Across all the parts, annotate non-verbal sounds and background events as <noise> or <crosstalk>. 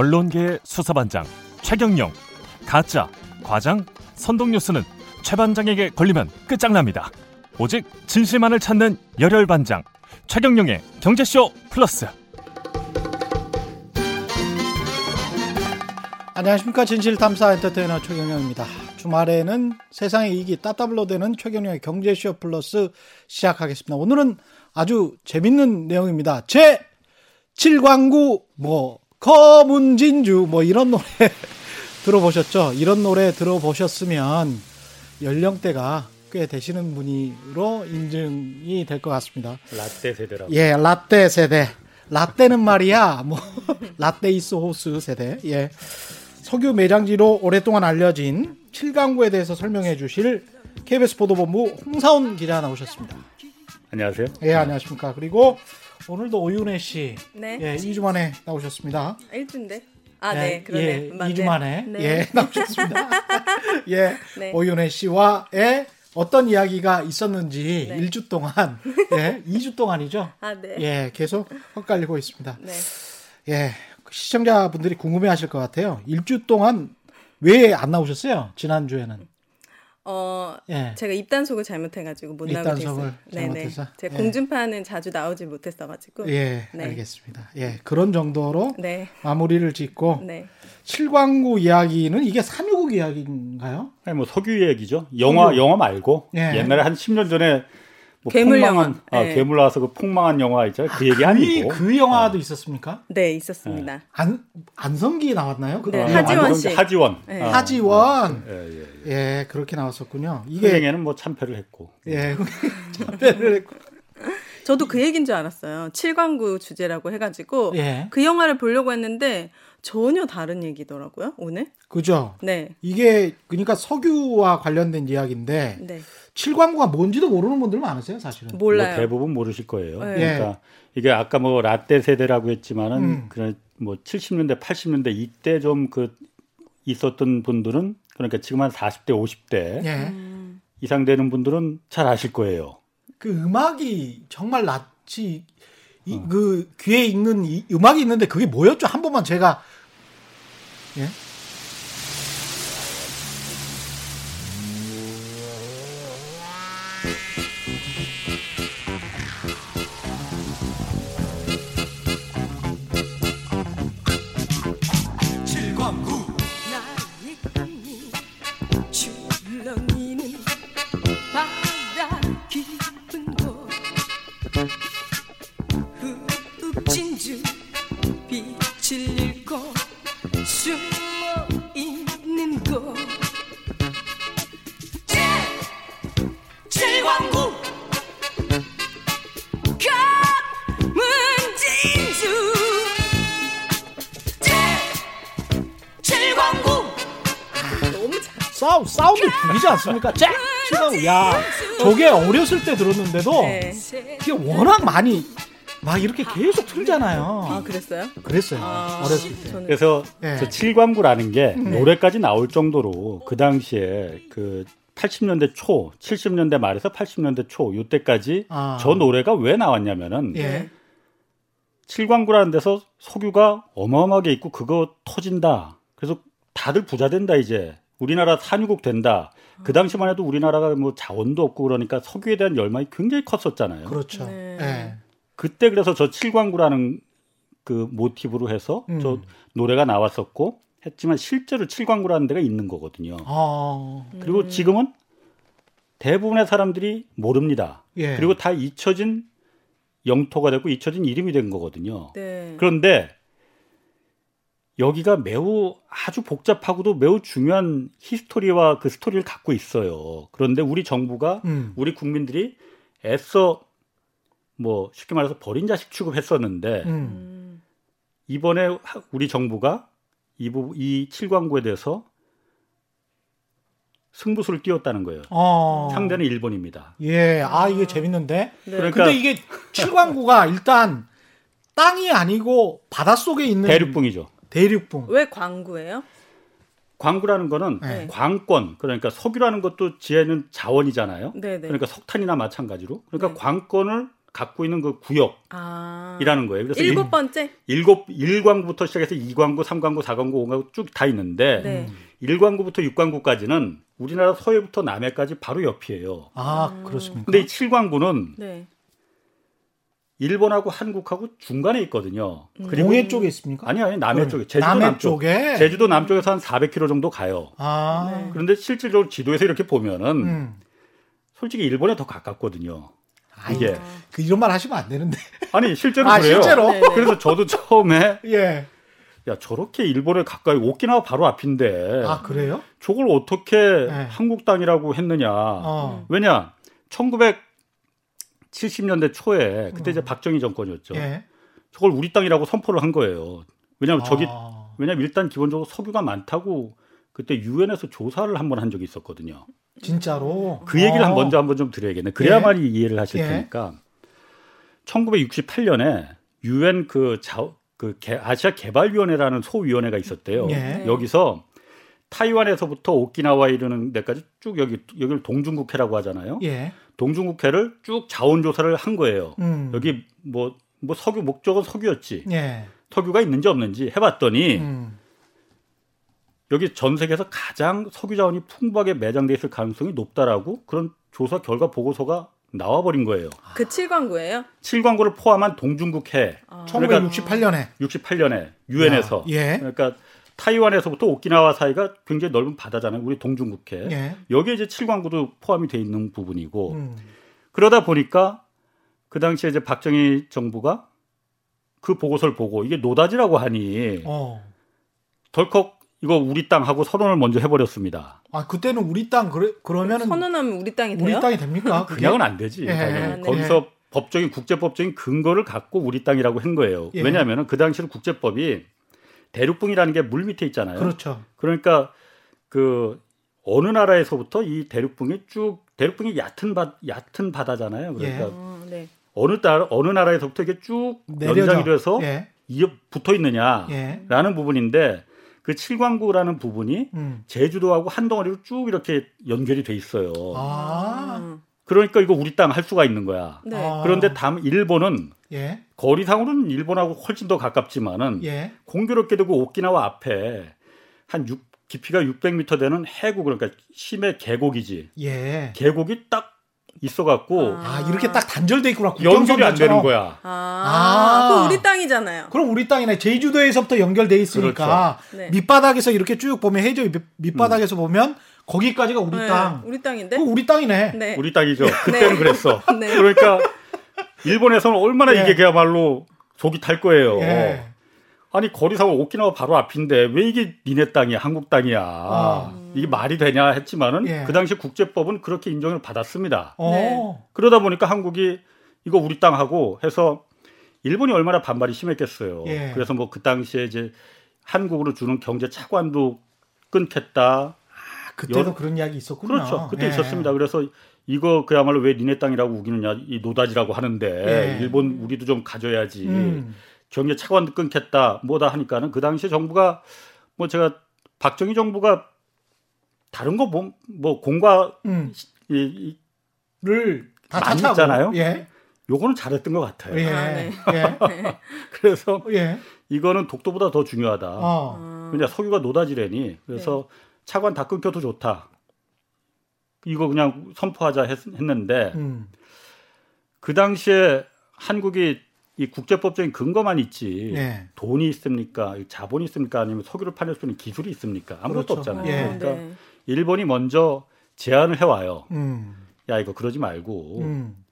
언론계의 수사반장 최경영 가짜 과장 선동뉴스는 최 반장에게 걸리면 끝장납니다. 오직 진실만을 찾는 열혈 반장 최경영의 경제쇼 플러스 안녕하십니까 진실탐사 엔터테이너 최경영입니다. 주말에는 세상의 이익이 따따블로 되는 최경영의 경제쇼 플러스 시작하겠습니다. 오늘은 아주 재밌는 내용입니다. 제 7광구 뭐 검은 진주 뭐 이런 노래 <laughs> 들어보셨죠? 이런 노래 들어보셨으면 연령대가 꽤 되시는 분으로 인증이 될 것 같습니다. 라떼 세대라고. 예, 라떼 세대. 라떼는 말이야, 뭐, <laughs> 라떼이스 호스 세대. 예. 석유 매장지로 오랫동안 알려진 7강구에 대해서 설명해 주실 KBS 보도본부 홍사훈 기자 나오셨습니다. 안녕하세요. 예, 안녕하십니까. 그리고 오늘도 오윤혜 씨. 네. 예, 2주 만에 나오셨습니다. 1주인데. 아, 예, 네, 그러네. 예, 맞네. 2주 만에 네. 예, 나오셨습니다. <laughs> 예, 네. 오윤혜 씨와의 어떤 이야기가 있었는지 네. 1주 동안, 예, 2주 동안이죠. <laughs> 아, 네. 예, 계속 헛갈리고 있습니다. 네. 예, 시청자분들이 궁금해하실 것 같아요. 1주 동안 왜 안 나오셨어요? 지난 주에는. 어, 예. 제가 입단속을 잘못해가지고 못 나오게 입단속을 됐어요. 네네. 잘못해서? 제가 예. 공중파는 자주 나오질 못했어가지고. 예, 네. 알겠습니다. 예, 그런 정도로 네. 마무리를 짓고 네. 칠광구 이야기는 이게 삼유국 이야기인가요? 아니 뭐 석유 얘기죠. 영화. 영화 말고 예. 옛날에 한 10년 전에 뭐 괴물 폭망한 영화. 아, 예. 괴물 나와서 그 폭망한 영화 있잖아요. 그 얘기 아니고. 그, 그 영화도 있었습니까? 네, 있었습니다. 안 안성기 나왔나요? 그 네, 영화? 하지원 씨. 하지원. 네. 아, 하지원. 예, 예. 예, 그렇게 나왔었군요. 이게 행에는 뭐 참패를 했고. 예, <laughs> 참배를 했고. 저도 그 얘기인 줄 알았어요. 칠광구 주제라고 해가지고. 예. 그 영화를 보려고 했는데 전혀 다른 얘기더라고요, 오늘. 그죠? 네. 이게 그러니까 석유와 관련된 이야기인데 네. 칠광구가 뭔지도 모르는 분들 많으세요, 사실은. 몰라요. 뭐 대부분 모르실 거예요. 네. 그러니까 이게 아까 뭐 라떼 세대라고 했지만은 음. 그런 뭐 70년대, 80년대 이때 좀 그 있었던 분들은 그러니까 지금 한 40대, 50대 예. 음. 이상 되는 분들은 잘 아실 거예요. 그 음악이 정말 낯이 이, 어. 그 귀에 있는 이 음악이 있는데 그게 뭐였죠? 한 번만 제가 예? 빛을 잃고 숨어 있는 곳 너무 잘. 사우 사운드 죽이지 않습니까? 잭! 치고 야 저게 어렸을 때 들었는데도 네. 이게 워낙 많이 막 이렇게 계속 틀잖아요. 아, 그랬어요? 그랬어요. 아, 어렸을 때. 저는 그래서 예. 저 칠광구라는 게 네. 노래까지 나올 정도로 그 당시에 그 80년대 초, 70년대 말에서 80년대 초 요때까지 아. 저 노래가 왜 나왔냐면은 예. 칠광구라는 데서 석유가 어마어마하게 있고 그거 터진다. 그래서 다들 부자 된다 이제. 우리나라 산유국 된다. 그 당시만 해도 우리나라가 뭐 자원도 없고 그러니까 석유에 대한 열망이 굉장히 컸었잖아요. 그렇죠. 네. 예. 그때 그래서 저 칠광구라는 그 모티브로 해서 음. 저 노래가 나왔었고 했지만 실제로 칠광구라는 데가 있는 거거든요. 어. 그리고 지금은 대부분의 사람들이 모릅니다. 예. 그리고 다 잊혀진 영토가 되고 잊혀진 이름이 된 거거든요. 네. 그런데 여기가 매우 아주 복잡하고도 매우 중요한 history와 그 스토리를 갖고 있어요. 그런데 우리 정부가 음. 우리 국민들이 애써 뭐 쉽게 말해서 버린 자식 취급했었는데 음. 음. 이번에 하- 우리 정부가 이, 부, 이 칠광구에 대해서 승부수를 띄웠다는 거예요. 어. 상대는 일본입니다. 예. 아, 이게 재밌는데. 네. 그러니까 근데 이게 칠광구가 일단 땅이 아니고 바닷속에 있는 대륙붕이죠. 대륙붕. 왜 광구예요? 광구라는 거는 네. 광권 그러니까 석유라는 것도 지혜는 자원이잖아요. 네네. 그러니까 석탄이나 마찬가지로 그러니까 네. 광권을 갖고 있는 그 구역이라는 아. 거예요. 그래서 일곱 일- 번째. 일곱 1광구부터 시작해서 2광구, 3광구, 4광구, 5광구 쭉 다 있는데 네. 1광구부터 6광구까지는 우리나라 서해부터 남해까지 바로 옆이에요. 아, 그렇습니까? 근데 이 7광구는 네. 일본하고 한국하고 중간에 있거든요. 그리고 동해 쪽에 있습니까? 아니 아니 남해. 쪽에 제주도 남해 남쪽. 쪽에? 제주도 남쪽에서 한 400km 정도 가요. 아. 네. 그런데 실질적으로 지도에서 이렇게 보면은 음. 솔직히 일본에 더 가깝거든요. 아이, 이게 그 이런 말 하시면 안 되는데. <laughs> 아니 실제로 아, 그래요. 실제로? 네, 네. 그래서 저도 처음에 예. 야 저렇게 일본에 가까이 오키나와 바로 앞인데 아, 그래요? 저걸 어떻게 네. 한국 땅이라고 했느냐? 어. 왜냐 1970년대 초에 그때 이제 박정희 정권이었죠. 음. 예. 저걸 우리 땅이라고 선포를 한 거예요. 왜냐하면 저기 아. 왜냐면 일단 기본적으로 석유가 많다고 그때 유엔에서 조사를 한 번 한 적이 있었거든요. 진짜로. 그 얘기를 한 어. 먼저 한번 좀 드려야겠네. 그래야만 이 이해를 하실 예. 테니까. 1968년에 유엔 그, 자, 그 개- 아시아 개발위원회라는 소위원회가 있었대요. 예. 네. 여기서 타이완에서부터 오키나와 이르는 데까지 쭉 여기 여기를 동중국해라고 하잖아요. 예. 동중국해를 쭉 자원 조사를 한 거예요. 음. 여기 뭐뭐 석유 목적은 석유였지. 예. 석유가 있는지 없는지 해봤더니 음. 여기 전 세계에서 가장 석유 자원이 풍부하게 매장돼 있을 가능성이 높다라고 그런 조사 결과 보고서가 나와버린 거예요. 그 칠광구예요? 7광구를 포함한 동중국해 아. 1968년에 68년에 유엔에서 예. 그러니까 타이완에서부터 오키나와 사이가 굉장히 넓은 바다잖아요. 우리 동중국해. 예. 여기에 이제 7광구도 포함이 돼 있는 부분이고 음. 그러다 보니까 그 당시에 이제 박정희 정부가 그 보고서를 보고 이게 노다지라고 하니 어. 덜컥 이거 우리 땅 하고 선언을 먼저 해버렸습니다. 아, 그때는 우리 땅 그래 그러면은 선언하면 우리 땅이 돼요? 우리 땅이 됩니까? <laughs> 그게? 그냥은 안 되지. 예. 당연히. 아, 네. 거기서 법적인 국제법적인 근거를 갖고 우리 땅이라고 한 거예요. 예. 왜냐하면 그 당시로 국제법이 대륙붕이라는 게 물 밑에 있잖아요. 그렇죠. 그러니까 그 어느 나라에서부터 이 대륙붕이 쭉 대륙붕이 얕은 바 얕은 바다잖아요. 그러니까 예. 어, 네. 어느 따 어느 나라에서부터 이게 쭉 내려져. 연장이 돼서 예. 이어 붙어 있느냐라는 예. 부분인데 그 칠광구라는 부분이 음. 제주도하고 한 덩어리로 쭉 이렇게 연결이 돼 있어요. 아. 음. 그러니까 이거 우리 땅 할 수가 있는 거야. 네. 아. 그런데 다음 일본은 예. 거리상으로는 일본하고 훨씬 더 가깝지만은 예. 공교롭게도 그 오키나와 앞에 한 6, 깊이가 600m 되는 해구 그러니까 심해 계곡이지. 예. 계곡이 딱 있어갖고 아. 아, 이렇게 딱 단절돼 있구나. 연결이 안 되는. 거야. 아, 아. 우리 땅이잖아요. 그럼 우리 땅이네. 제주도에서부터 연결돼 있으니까 그렇죠. 네. 밑바닥에서 이렇게 쭉 보면 해저 밑- 밑바닥에서 보면 거기까지가 우리 네, 땅. 우리 땅인데? 그 우리 땅이네. 네. 우리 땅이죠. 그때는 네. 그랬어. 네. 그러니까 일본에서는 얼마나 예. 이게 그야말로 속이 탈 거예요. 예. 아니 거리상으로 오키나와 바로 앞인데 왜 이게 니네 땅이야 한국 땅이야 아. 이게 말이 되냐 했지만은 예. 그 당시 국제법은 그렇게 인정을 받았습니다. 어. 네. 그러다 보니까 한국이 이거 우리 땅 하고 해서 일본이 얼마나 반발이 심했겠어요. 예. 그래서 뭐 그 당시에 이제 한국으로 주는 경제 차관도 끊겠다. 그때도 여- 그런 이야기 있었군요. 그렇죠. 그때 예. 있었습니다. 그래서 이거 그야말로 왜 니네 땅이라고 우기느냐 이 노다지라고 하는데 예. 일본 우리도 좀 가져야지. 음. 경제 차관도 끊겠다 뭐다 하니까는 그 당시에 정부가 뭐 제가 박정희 정부가 다른 거뭐 공과 음. 이, 이를다 많이 차차고. 있잖아요. 예. 요거는 잘했던 것 같아요. 예. 아, 네. 예. <laughs> 그래서 예. 이거는 독도보다 더 중요하다. 어. 아, 왜냐 석유가 노다지래니 그래서 차관 다 끊겨도 좋다. 이거 그냥 선포하자 했, 는데 음. 그 당시에 한국이 이 국제법적인 근거만 있지 예. 돈이 있습니까? 자본이 있습니까? 아니면 석유를 팔릴 수 있는 기술이 있습니까? 아무것도 그렇죠. 없잖아요. 예. 그러니까 네. 일본이 먼저 제안을 해와요. 음. 야 이거 그러지 말고 음.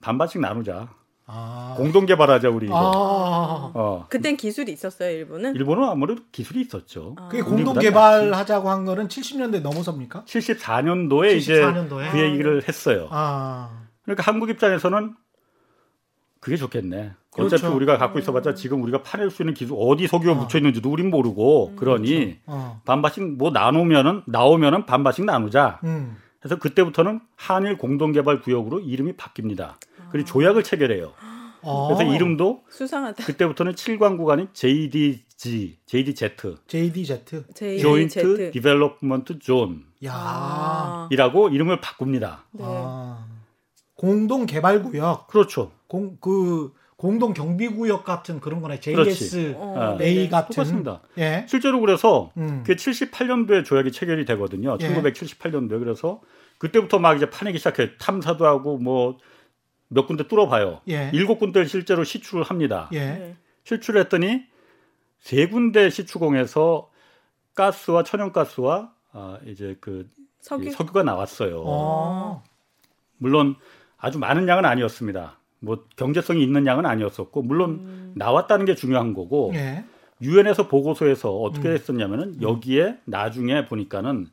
반반씩 나누자. 아. 공동 개발하자 우리 이거. 아. 어. 그땐 기술이 있었어요, 일본은? 일본은 아무래도 기술이 있었죠. 아. 그게 공동 개발하자고 한 거는 70년대 넘어섭니까? 74년도에 이제 74년도에? 그 얘기를 했어요. 아. 그러니까 한국 입장에서는 그게 좋겠네. 그렇죠. 어차피 우리가 갖고 있어봤자 지금 우리가 파낼 수 있는 기술 어디 석유가 어. 묻혀 있는지도 우린 모르고 그러니 어. 반반씩 뭐 나누면은 나오면은 반반씩 나누자. 음. 그래서 그때부터는 한일 공동개발 구역으로 이름이 바뀝니다. 그리고 조약을 체결해요. 어. 그래서 이름도 수상하다. 그때부터는 7광 구간이 JDG, JDZ, JDZ. JZ. Joint Development Zone이라고 야. 아, 이름을 바꿉니다. 네. 아. 공동 개발 구역, 그렇죠. 공 그 공동 경비 구역 같은 그런 거네. JS 어, 아, A. 같은 똑같습니다. 예. 실제로 그래서 음. 그게 78년도에 조약이 체결이 되거든요. 예. 1978년도에 그래서 그때부터 막 이제 파내기 시작해 탐사도 하고 뭐 몇 군데 뚫어봐요. 예. 일곱 군데를 실제로 시추를 합니다. 예. 네. 실추를 했더니 세 군데 시추공에서 가스와 천연가스와 아, 이제 그 석유. 이 석유가 나왔어요. 어. 물론 아주 많은 양은 아니었습니다. 뭐 경제성이 있는 양은 아니었었고 물론 음. 나왔다는 게 중요한 거고 예. 유엔에서 보고서에서 어떻게 음. 했었냐면은 여기에 나중에 보니까는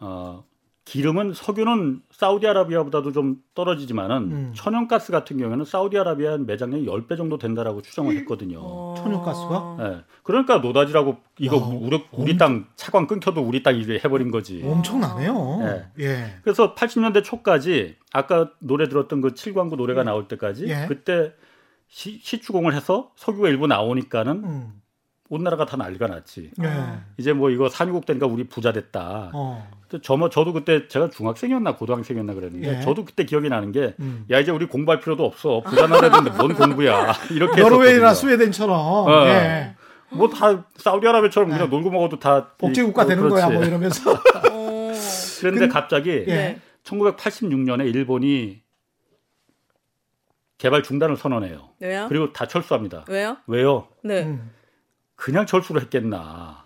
어 기름은 석유는 사우디아라비아보다도 좀 떨어지지만은 음. 천연가스 같은 경우에는 사우디아라비아 매장량이 10배 정도 된다라고 추정을 했거든요. 어. 천연가스가? 예. 그러니까 노다지라고 이거 야, 우리, 우리 땅 차관 끊겨도 우리 땅 이래 해버린 거지. 엄청나네요. 예. 예. 그래서 80년대 초까지 아까 노래 들었던 그 칠광구 노래가 나올 때까지 예. 그때 시, 시추공을 해서 석유가 일부 나오니까는 음. 온 나라가 다 난리가 났지. 예. 이제 뭐 이거 산유국 되니까 우리 부자 됐다. 어. 또 저, 뭐 저도 그때 제가 중학생이었나 고등학생이었나 그랬는데 예. 저도 그때 기억이 나는 게 음. 야 이제 우리 공부할 필요도 없어 부자 나라 됐는데 뭔 공부야 <laughs> 이렇게 노르웨이나. 스웨덴처럼 어. 예. 뭐다 사우디아라비아처럼 그냥 네. 놀고 먹어도 다 복지국가 이- 되는 그렇지. 거야 뭐 이러면서 <laughs> 어. 그런데 근- 갑자기 예. 네. 1986년에 일본이 개발 중단을 선언해요. 왜요? 그리고 다 철수합니다. 왜요? 왜요? 네. 음. 그냥 철수를 했겠나.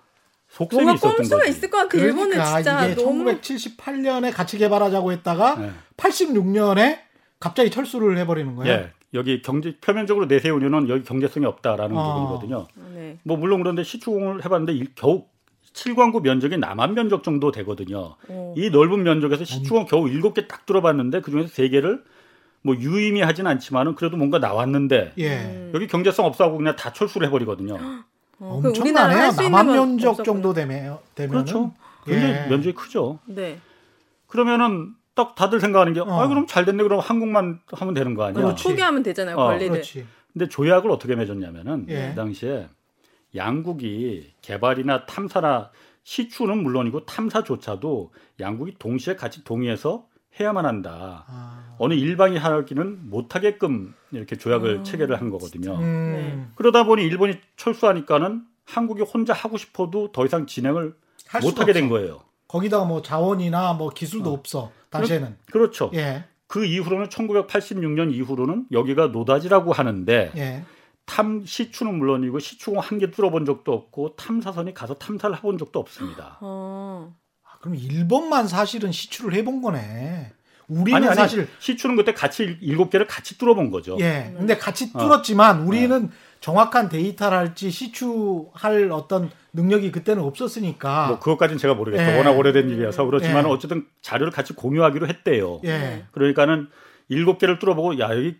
속셈이 뭔가 있었던 꼼수가 거지. 있을 것 같아. 일본은 그러니까 진짜 이게 너무 1978년에 같이 개발하자고 했다가 네. 86년에 갑자기 철수를 해버리는 거예요. 예. 여기 경제 표면적으로 내세운 이유는 여기 경제성이 없다라는 아. 부분이거든요. 네. 뭐 물론 그런데 시추공을 해봤는데 일- 겨우 7광구 면적이 남한 면적 정도 되거든요. 어. 이 넓은 면적에서 시추공 겨우 7개 딱 들어봤는데 그 중에서 3개를 뭐 유의미하진 않지만은 그래도 뭔가 나왔는데 예. 음. 여기 경제성 없어하고 그냥 다 철수를 해버리거든요. <gasps> 어, 그 엄청나네요. 남한 건 면적 없었구나. 정도 되면 되면 그렇죠. 굉장히 예. 면적이 크죠. 네. 그러면 딱 다들 생각하는 게, 어. 아, 그럼 잘 됐네. 그럼 한국만 하면 되는 거 아니야. 그렇지. 포기하면 되잖아요. 어, 권리를. 그렇지. 근데 조약을 어떻게 맺었냐면은 예. 그 당시에 양국이 개발이나 탐사나 시추는 물론이고 탐사조차도 양국이 동시에 같이 동의해서 해야만 한다. 아. 어느 일방이 하기는 못하게끔 이렇게 조약을 아, 체결을 한 거거든요. 음. 그러다 보니 일본이 철수하니까는 한국이 혼자 하고 싶어도 더 이상 진행을 못하게 된 없어. 거예요. 거기다가 뭐 자원이나 뭐 기술도 없어. 당시에는. 그렇 죠. 예. 그 이후로는 1986년 이후로는 여기가 노다지라고 하는데 예. 탐 시추는 물론이고 시추공 한 개 뚫어본 적도 없고 탐사선이 가서 탐사를 해본 적도 없습니다. 어. 아, 그럼 일본만 사실은 시추를 해본 거네. 우리는 아니 아니 사실 시추는 그때 같이 일- 일곱 개를 같이 뚫어본 거죠. 예. 근데 같이 어. 뚫었지만 우리는 정확한 데이터랄지 시추할 어떤 능력이 그때는 없었으니까. 뭐 그것까지는 제가 모르겠어요. 예. 워낙 오래된 일이라서 그렇지만 예. 어쨌든 자료를 같이 공유하기로 했대요. 예. 네. 그러니까는 일곱 개를 뚫어보고 야 여기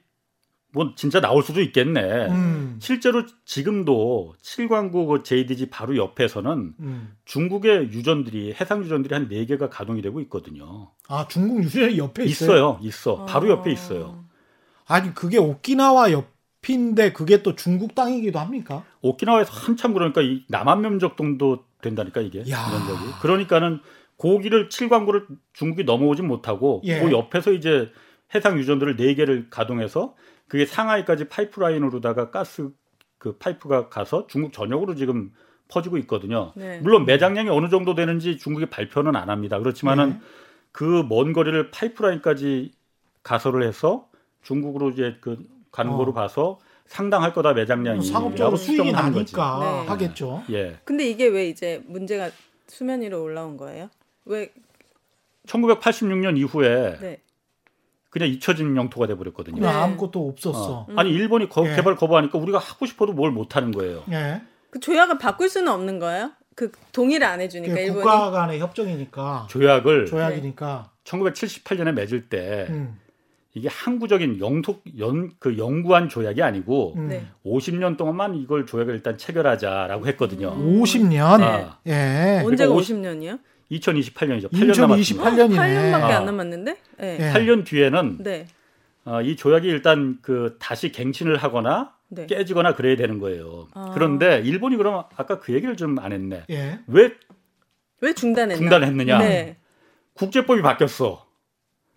뭐 진짜 나올 수도 있겠네. 음. 실제로 지금도 칠광구 그 JDG 바로 옆에서는 음. 중국의 유전들이 해상 유전들이 한네 개가 가동이 되고 있거든요. 아, 중국 유전이 옆에 있어요. 있어요, 있어. 바로 어. 옆에 있어요. 아니, 그게 오키나와 옆인데 그게 또 중국 땅이기도 합니까? 오키나와에서 한참 그러니까 이 남한 면적 정도 된다니까 이게 야. 면적이. 그러니까는 고기를 칠광구를 중국이 넘어오진 못하고 예. 그 옆에서 이제 해상 유전들을 네 개를 가동해서 그게 상하이까지 파이프라인으로다가 가스 그 파이프가 가서 중국 전역으로 지금 퍼지고 있거든요. 네. 물론 매장량이 어느 정도 되는지 중국이 발표는 안 합니다. 그렇지만은 네. 그먼 거리를 파이프라인까지 가설을 해서 중국으로 이제 그 가는 어. 거로 봐서 상당할 거다 매장량이. 상업적으로 수익이 나니까 네. 하겠죠. 예. 근데 이게 왜 이제 문제가 수면 위로 올라온 거예요? 왜 1986년 이후에 네. 그냥 잊혀진 영토가 돼 버렸거든요. 그냥 네. 아무것도 없었어. 어. 아니 일본이 거- 예. 개발 거부하니까 우리가 하고 싶어도 뭘 못 하는 거예요. 예. 그 조약을 바꿀 수는 없는 거예요? 그 동의를 안 해주니까 그게 일본이 국가 간의 협정이니까 조약을 조약이니까. 1978년에 맺을 때 음. 이게 항구적인 영토 연그 영구한 조약이 아니고 음. 네. 50년 동안만 이걸 조약을 일단 체결하자라고 했거든요. 음. 50년. 아. 예. 언제가 그러니까 50년이요? 2028년이죠. 8년 남았습니다. 2028년이네. 8년밖에 아. 안 남았는데? 네. 예. 8년 뒤에는 네. 어, 이 조약이 일단 그 다시 갱신을 하거나 네. 깨지거나 그래야 되는 거예요. 아. 그런데 일본이 그러면 아까 그 얘기를 좀 안 했네. 예. 왜 왜 중단했나? 중단했느냐? 네. 국제법이 바뀌었어.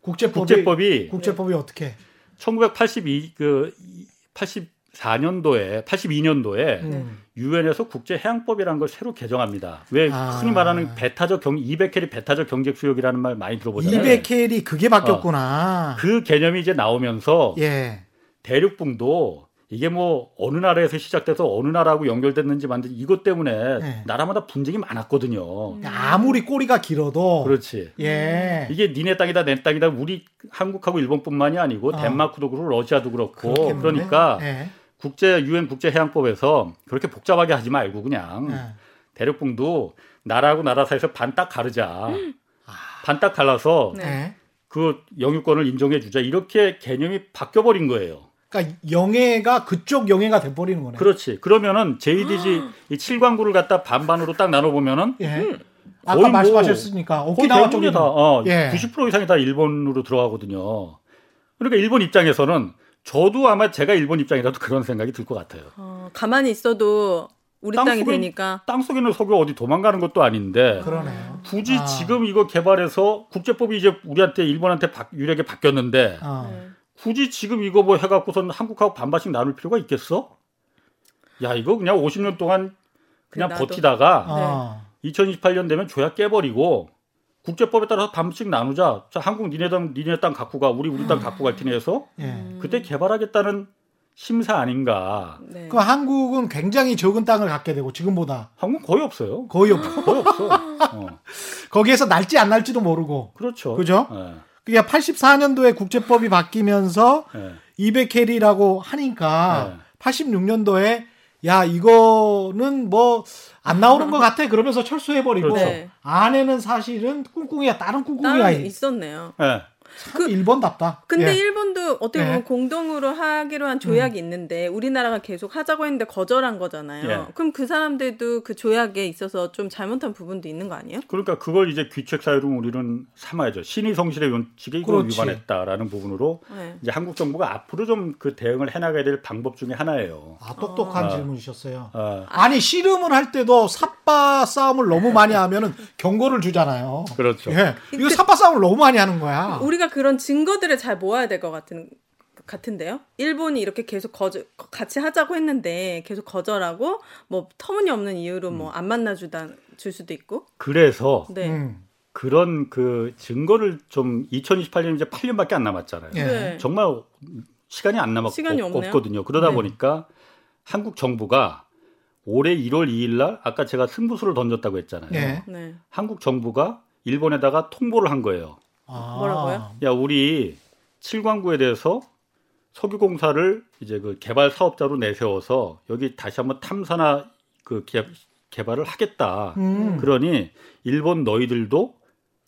국제법이 국제법이 국제법이 어떻게? 1982그 84년도에 82년도에 음. 유엔에서 국제 해양법이라는 걸 새로 개정합니다. 왜 아. 흔히 말하는 배타적 경 200캐리 배타적 경제 수역이라는 말 많이 들어보잖아요. 200켈이 그게 바뀌었구나. 그 개념이 이제 나오면서 예. 대륙붕도 이게 뭐 어느 나라에서 시작돼서 어느 나라하고 연결됐는지 만든 이것 때문에 네. 나라마다 분쟁이 많았거든요. 아무리 꼬리가 길어도 그렇지. 예. 이게 니네 땅이다 내 땅이다 우리 한국하고 일본뿐만이 아니고 아. 덴마크도 그렇고 러시아도 그렇고 그렇겠네. 그러니까 예. 국제 유엔 국제 해양법에서 그렇게 복잡하게 하지 말고 그냥 예. 대륙붕도 나라하고 나라 사이에서 반딱 가르자. 반딱 갈라서 네. 예. 그 영유권을 인정해 주자. 이렇게 개념이 바뀌어 버린 거예요. 그러니까 영해가 그쪽 영해가 돼 버리는 거네. 그렇지. 그러면은 JDG 이 7광구를 갖다 반반으로 딱 나눠 보면은 예. 아까 거의 뭐 말씀하셨으니까 오키나와 쪽이 다 어, 예. 90% 이상이 다 일본으로 들어가거든요. 그러니까 일본 입장에서는 저도 아마 제가 일본 입장이라도 그런 생각이 들 것 같아요. 어, 가만히 있어도 우리 땅 땅이 속에- 되니까. 땅 속에 있는 석유 어디 도망가는 것도 아닌데 그러네요. 굳이 아. 지금 이거 개발해서 국제법이 이제 우리한테 일본한테 바- 유리하게 바뀌었는데 어. 네. 굳이 지금 이거 뭐 해갖고선 한국하고 반반씩 나눌 필요가 있겠어? 야 이거 그냥 50년 동안 그냥 나도. 버티다가 어. 2028년 되면 조약 깨버리고 국제법에 따라서 반씩 나누자. 자 한국 니네 땅 니네 땅 갖고 가 우리 우리 땅 갖고 갈 테니 해서 예. 그때 개발하겠다는 심사 아닌가. 네. 그 한국은 굉장히 적은 땅을 갖게 되고 지금보다 한국 거의 없어요. 거의 없고 거의 없어. <laughs> 어, 거기에서 날지 안 날지도 모르고 그렇죠. 그죠? 예, 그게 84년도에 국제법이 바뀌면서 예. 200캐리라고 하니까 네. 86년도에 야 이거는 뭐 안 나오는 것 같아 그러면서 철수해버리고 그렇죠. 네. 안에는 사실은 꿍꿍이야 다른 꿍꿍이야 있었네요. 예. 참 일본답다. 근데 예. 일본도 어떻게 보면 네. 공동으로 하기로 한 조약이 있는데 우리나라가 계속 하자고 했는데 거절한 거잖아요. 예. 그럼 그 사람들도 그 조약에 있어서 좀 잘못한 부분도 있는 거 아니에요? 그러니까 그걸 이제 귀책 사유로 우리는 삼아야죠. 신의 성실의 원칙에 이걸 그렇지. 위반했다라는 부분으로 네. 이제 한국 정부가 앞으로 좀 그 대응을 해나가야 될 방법 중에 하나예요. 아 똑똑한 아. 질문이셨어요. 어, 아니 씨름을 할 때도 삿바 싸움을 너무 많이 하면은 경고를 주잖아요. 그렇죠. 예, 이거 그- 삿바 싸움을 너무 많이 하는 거야. 우리 가 그런 증거들을 잘 모아야 될 것 같은 같은데요. 일본이 이렇게 계속 거절 같이 하자고 했는데 계속 거절하고 뭐 터무니없는 이유로 뭐 안 만나 주다 줄 수도 있고. 그래서 네. 음, 그런 그 증거를 좀 2028년 이제 8년밖에 안 남았잖아요. 예. 네. 정말 시간이 안 남았고 시간이 없네요. 없거든요. 그러다 네. 보니까 한국 정부가 올해 1월 2일 날 아까 제가 승부수를 던졌다고 했잖아요. 예. 네. 한국 정부가 일본에다가 통보를 한 거예요. 아. 뭐라고요? 야, 우리 7광구에 대해서 석유공사를 이제 그 개발 사업자로 내세워서 여기 다시 한번 탐사나 그 개, 개발을 하겠다. 음. 그러니 일본 너희들도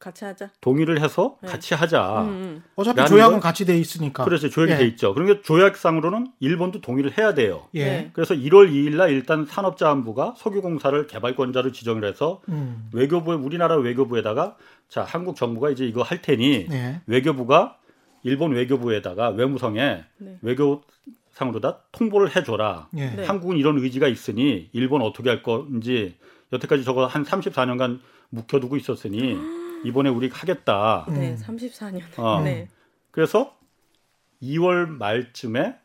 같이 하자. 동의를 해서 네. 같이 하자. 음, 음. 어차피 라는 조약은 건- 같이 돼 있으니까. 그래서 조약이 예. 돼 있죠. 그러니까 조약상으로는 일본도 동의를 해야 돼요. 예. 네. 그래서 1월 2일 날 일단 산업자원부가 석유공사를 개발권자로 지정을 해서 음. 외교부에 우리나라 외교부에다가 자 한국 정부가 이제 이거 할 테니 예. 외교부가 일본 외교부에다가 외무성에 네. 외교상으로 다 통보를 해줘라. 예. 네. 한국은 이런 의지가 있으니 일본 어떻게 할 건지 여태까지 저거 한 34년간 묵혀두고 있었으니 <gasps> 이번에 우리 하겠다. 음. 네. 34년. 어. 네. 그래서 2월 말쯤에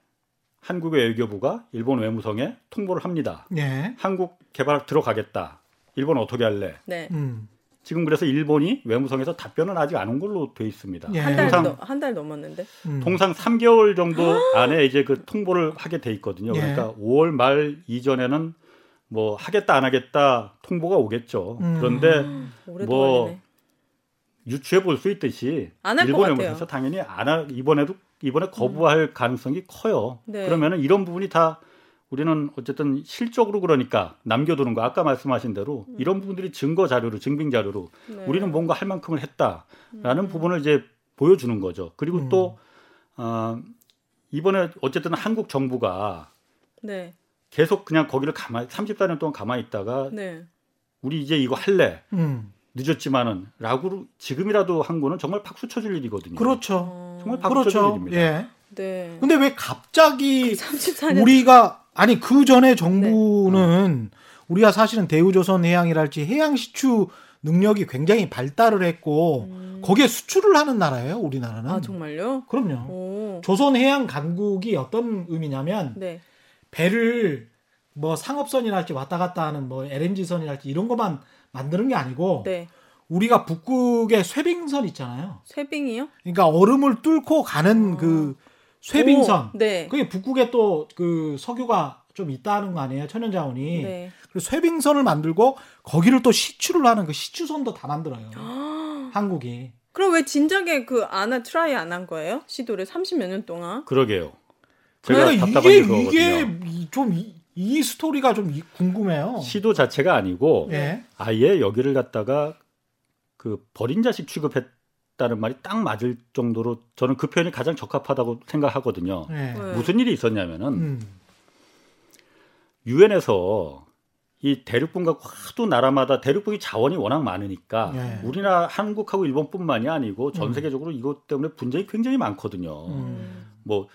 한국의 외교부가 일본 외무성에 통보를 합니다. 예. 한국 개발 들어가겠다. 일본 어떻게 할래? 네. 음. 지금 그래서 일본이 외무성에서 답변은 아직 안 온 걸로 돼 있습니다. 예. 한달 통상 한달 넘었는데. 음. 통상 3개월 정도 안에 이제 그 통보를 하게 돼 있거든요. 예. 그러니까 5월 말 이전에는 뭐 하겠다 안 하겠다 통보가 오겠죠. 음. 그런데 오래 뭐 동안이네. 유추해 볼 수 있듯이 안할것 일본 같아요. 외무성에서 당연히 안 하, 이번에도 이번에 거부할 가능성이 커요. 네. 그러면은 이런 부분이 다 우리는 어쨌든 실적으로 그러니까 남겨두는 거 아까 말씀하신 대로 이런 부분들이 증거 자료로 증빙 자료로 음. 네. 우리는 뭔가 할 만큼을 했다라는 부분을 이제 보여주는 거죠. 그리고 음. 또 어, 이번에 어쨌든 한국 정부가 네. 계속 그냥 거기를 가만 34년 동안 가만히 있다가 네. 우리 이제 이거 할래 음. 늦었지만은 라고 지금이라도 한 거는 정말 박수 쳐줄 일이거든요. 그렇죠. 어, 정말 박수 쳐줄 그렇죠. 일입니다. 예. 네. 근데 왜 갑자기 34년 우리가 아니 그 전에 정부는 우리가 사실은 대우조선 해양이랄지 해양 시추 능력이 굉장히 발달을 했고 거기에 수출을 하는 나라예요. 우리나라는. 음. 아 정말요? 그럼요. 오. 조선 해양 강국이 어떤 의미냐면 네. 배를 뭐 상업선이랄지 왔다 갔다 하는 뭐 LNG선이랄지 이런 것만 만드는 게 아니고 네. 우리가 북극의 쇠빙선 있잖아요. 쇠빙이요? 그러니까 얼음을 뚫고 가는 그 쇄빙선. 오, 네. 그게 북극에 또 그 석유가 좀 있다는 거 아니에요? 천연자원이. 네. 그래서 쇄빙선을 만들고 거기를 또 시추를 하는 그 시추선도 다 만들어요. 한국이. 그럼 왜 진작에 그 안아 try 안 한 거예요? 시도를 30몇 년 동안? 그러게요. 제가 그러니까 답답한 이게. 이게 좀 이 스토리가 좀 이- 궁금해요. 시도 자체가 아니고 예. 아예 여기를 갖다가 그 버린 자식 취급했다는 말이 딱 맞을 정도로 저는 그 표현이 가장 적합하다고 생각하거든요. 예. 네. 무슨 일이 있었냐면은 음. 유엔에서 이 대륙분과 하도 나라마다 대륙분이 자원이 워낙 많으니까 예. 우리나라 한국하고 일본뿐만이 아니고 전 음. 세계적으로 이것 때문에 분쟁이 굉장히 많거든요. 음. 뭐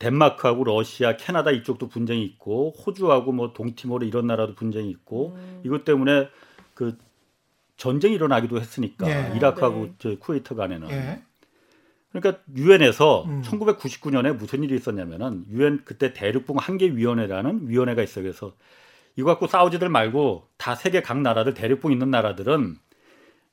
덴마크하고 러시아, 캐나다 이쪽도 분쟁이 있고 호주하고 뭐 동티모르 이런 나라도 분쟁이 있고 음. 이것 때문에 그 전쟁이 일어나기도 했으니까 예. 이라크하고 네. 저 쿠웨이트 간에는 예. 그러니까 유엔에서 음. 1999년에 무슨 일이 있었냐면은 유엔 그때 대륙붕 한계 위원회라는 위원회가 있어요. 그래서 이거 갖고 싸우지들 말고 다 세계 각 나라들 대륙붕 있는 나라들은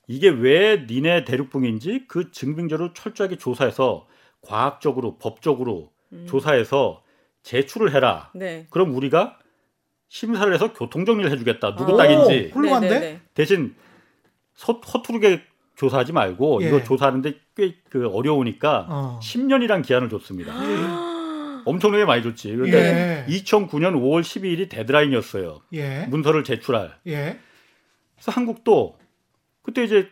이게 왜 니네 대륙붕인지 그 증빙자를 철저하게 조사해서 과학적으로 법적으로 음. 조사해서 제출을 해라. 네. 그럼 우리가 심사를 해서 교통 정리를 해주겠다. 누구 오. 땅인지 훌륭한데? 네, 네, 네. 대신 서, 허투루게 조사하지 말고 예. 이거 조사하는데 꽤 그 어려우니까 어. 10년이란 기한을 줬습니다. <gasps> 엄청나게 많이 줬지. 그런데 예. 2009년 5월 12일이 데드라인이었어요. 예. 문서를 제출할. 예. 그래서 한국도 그때 이제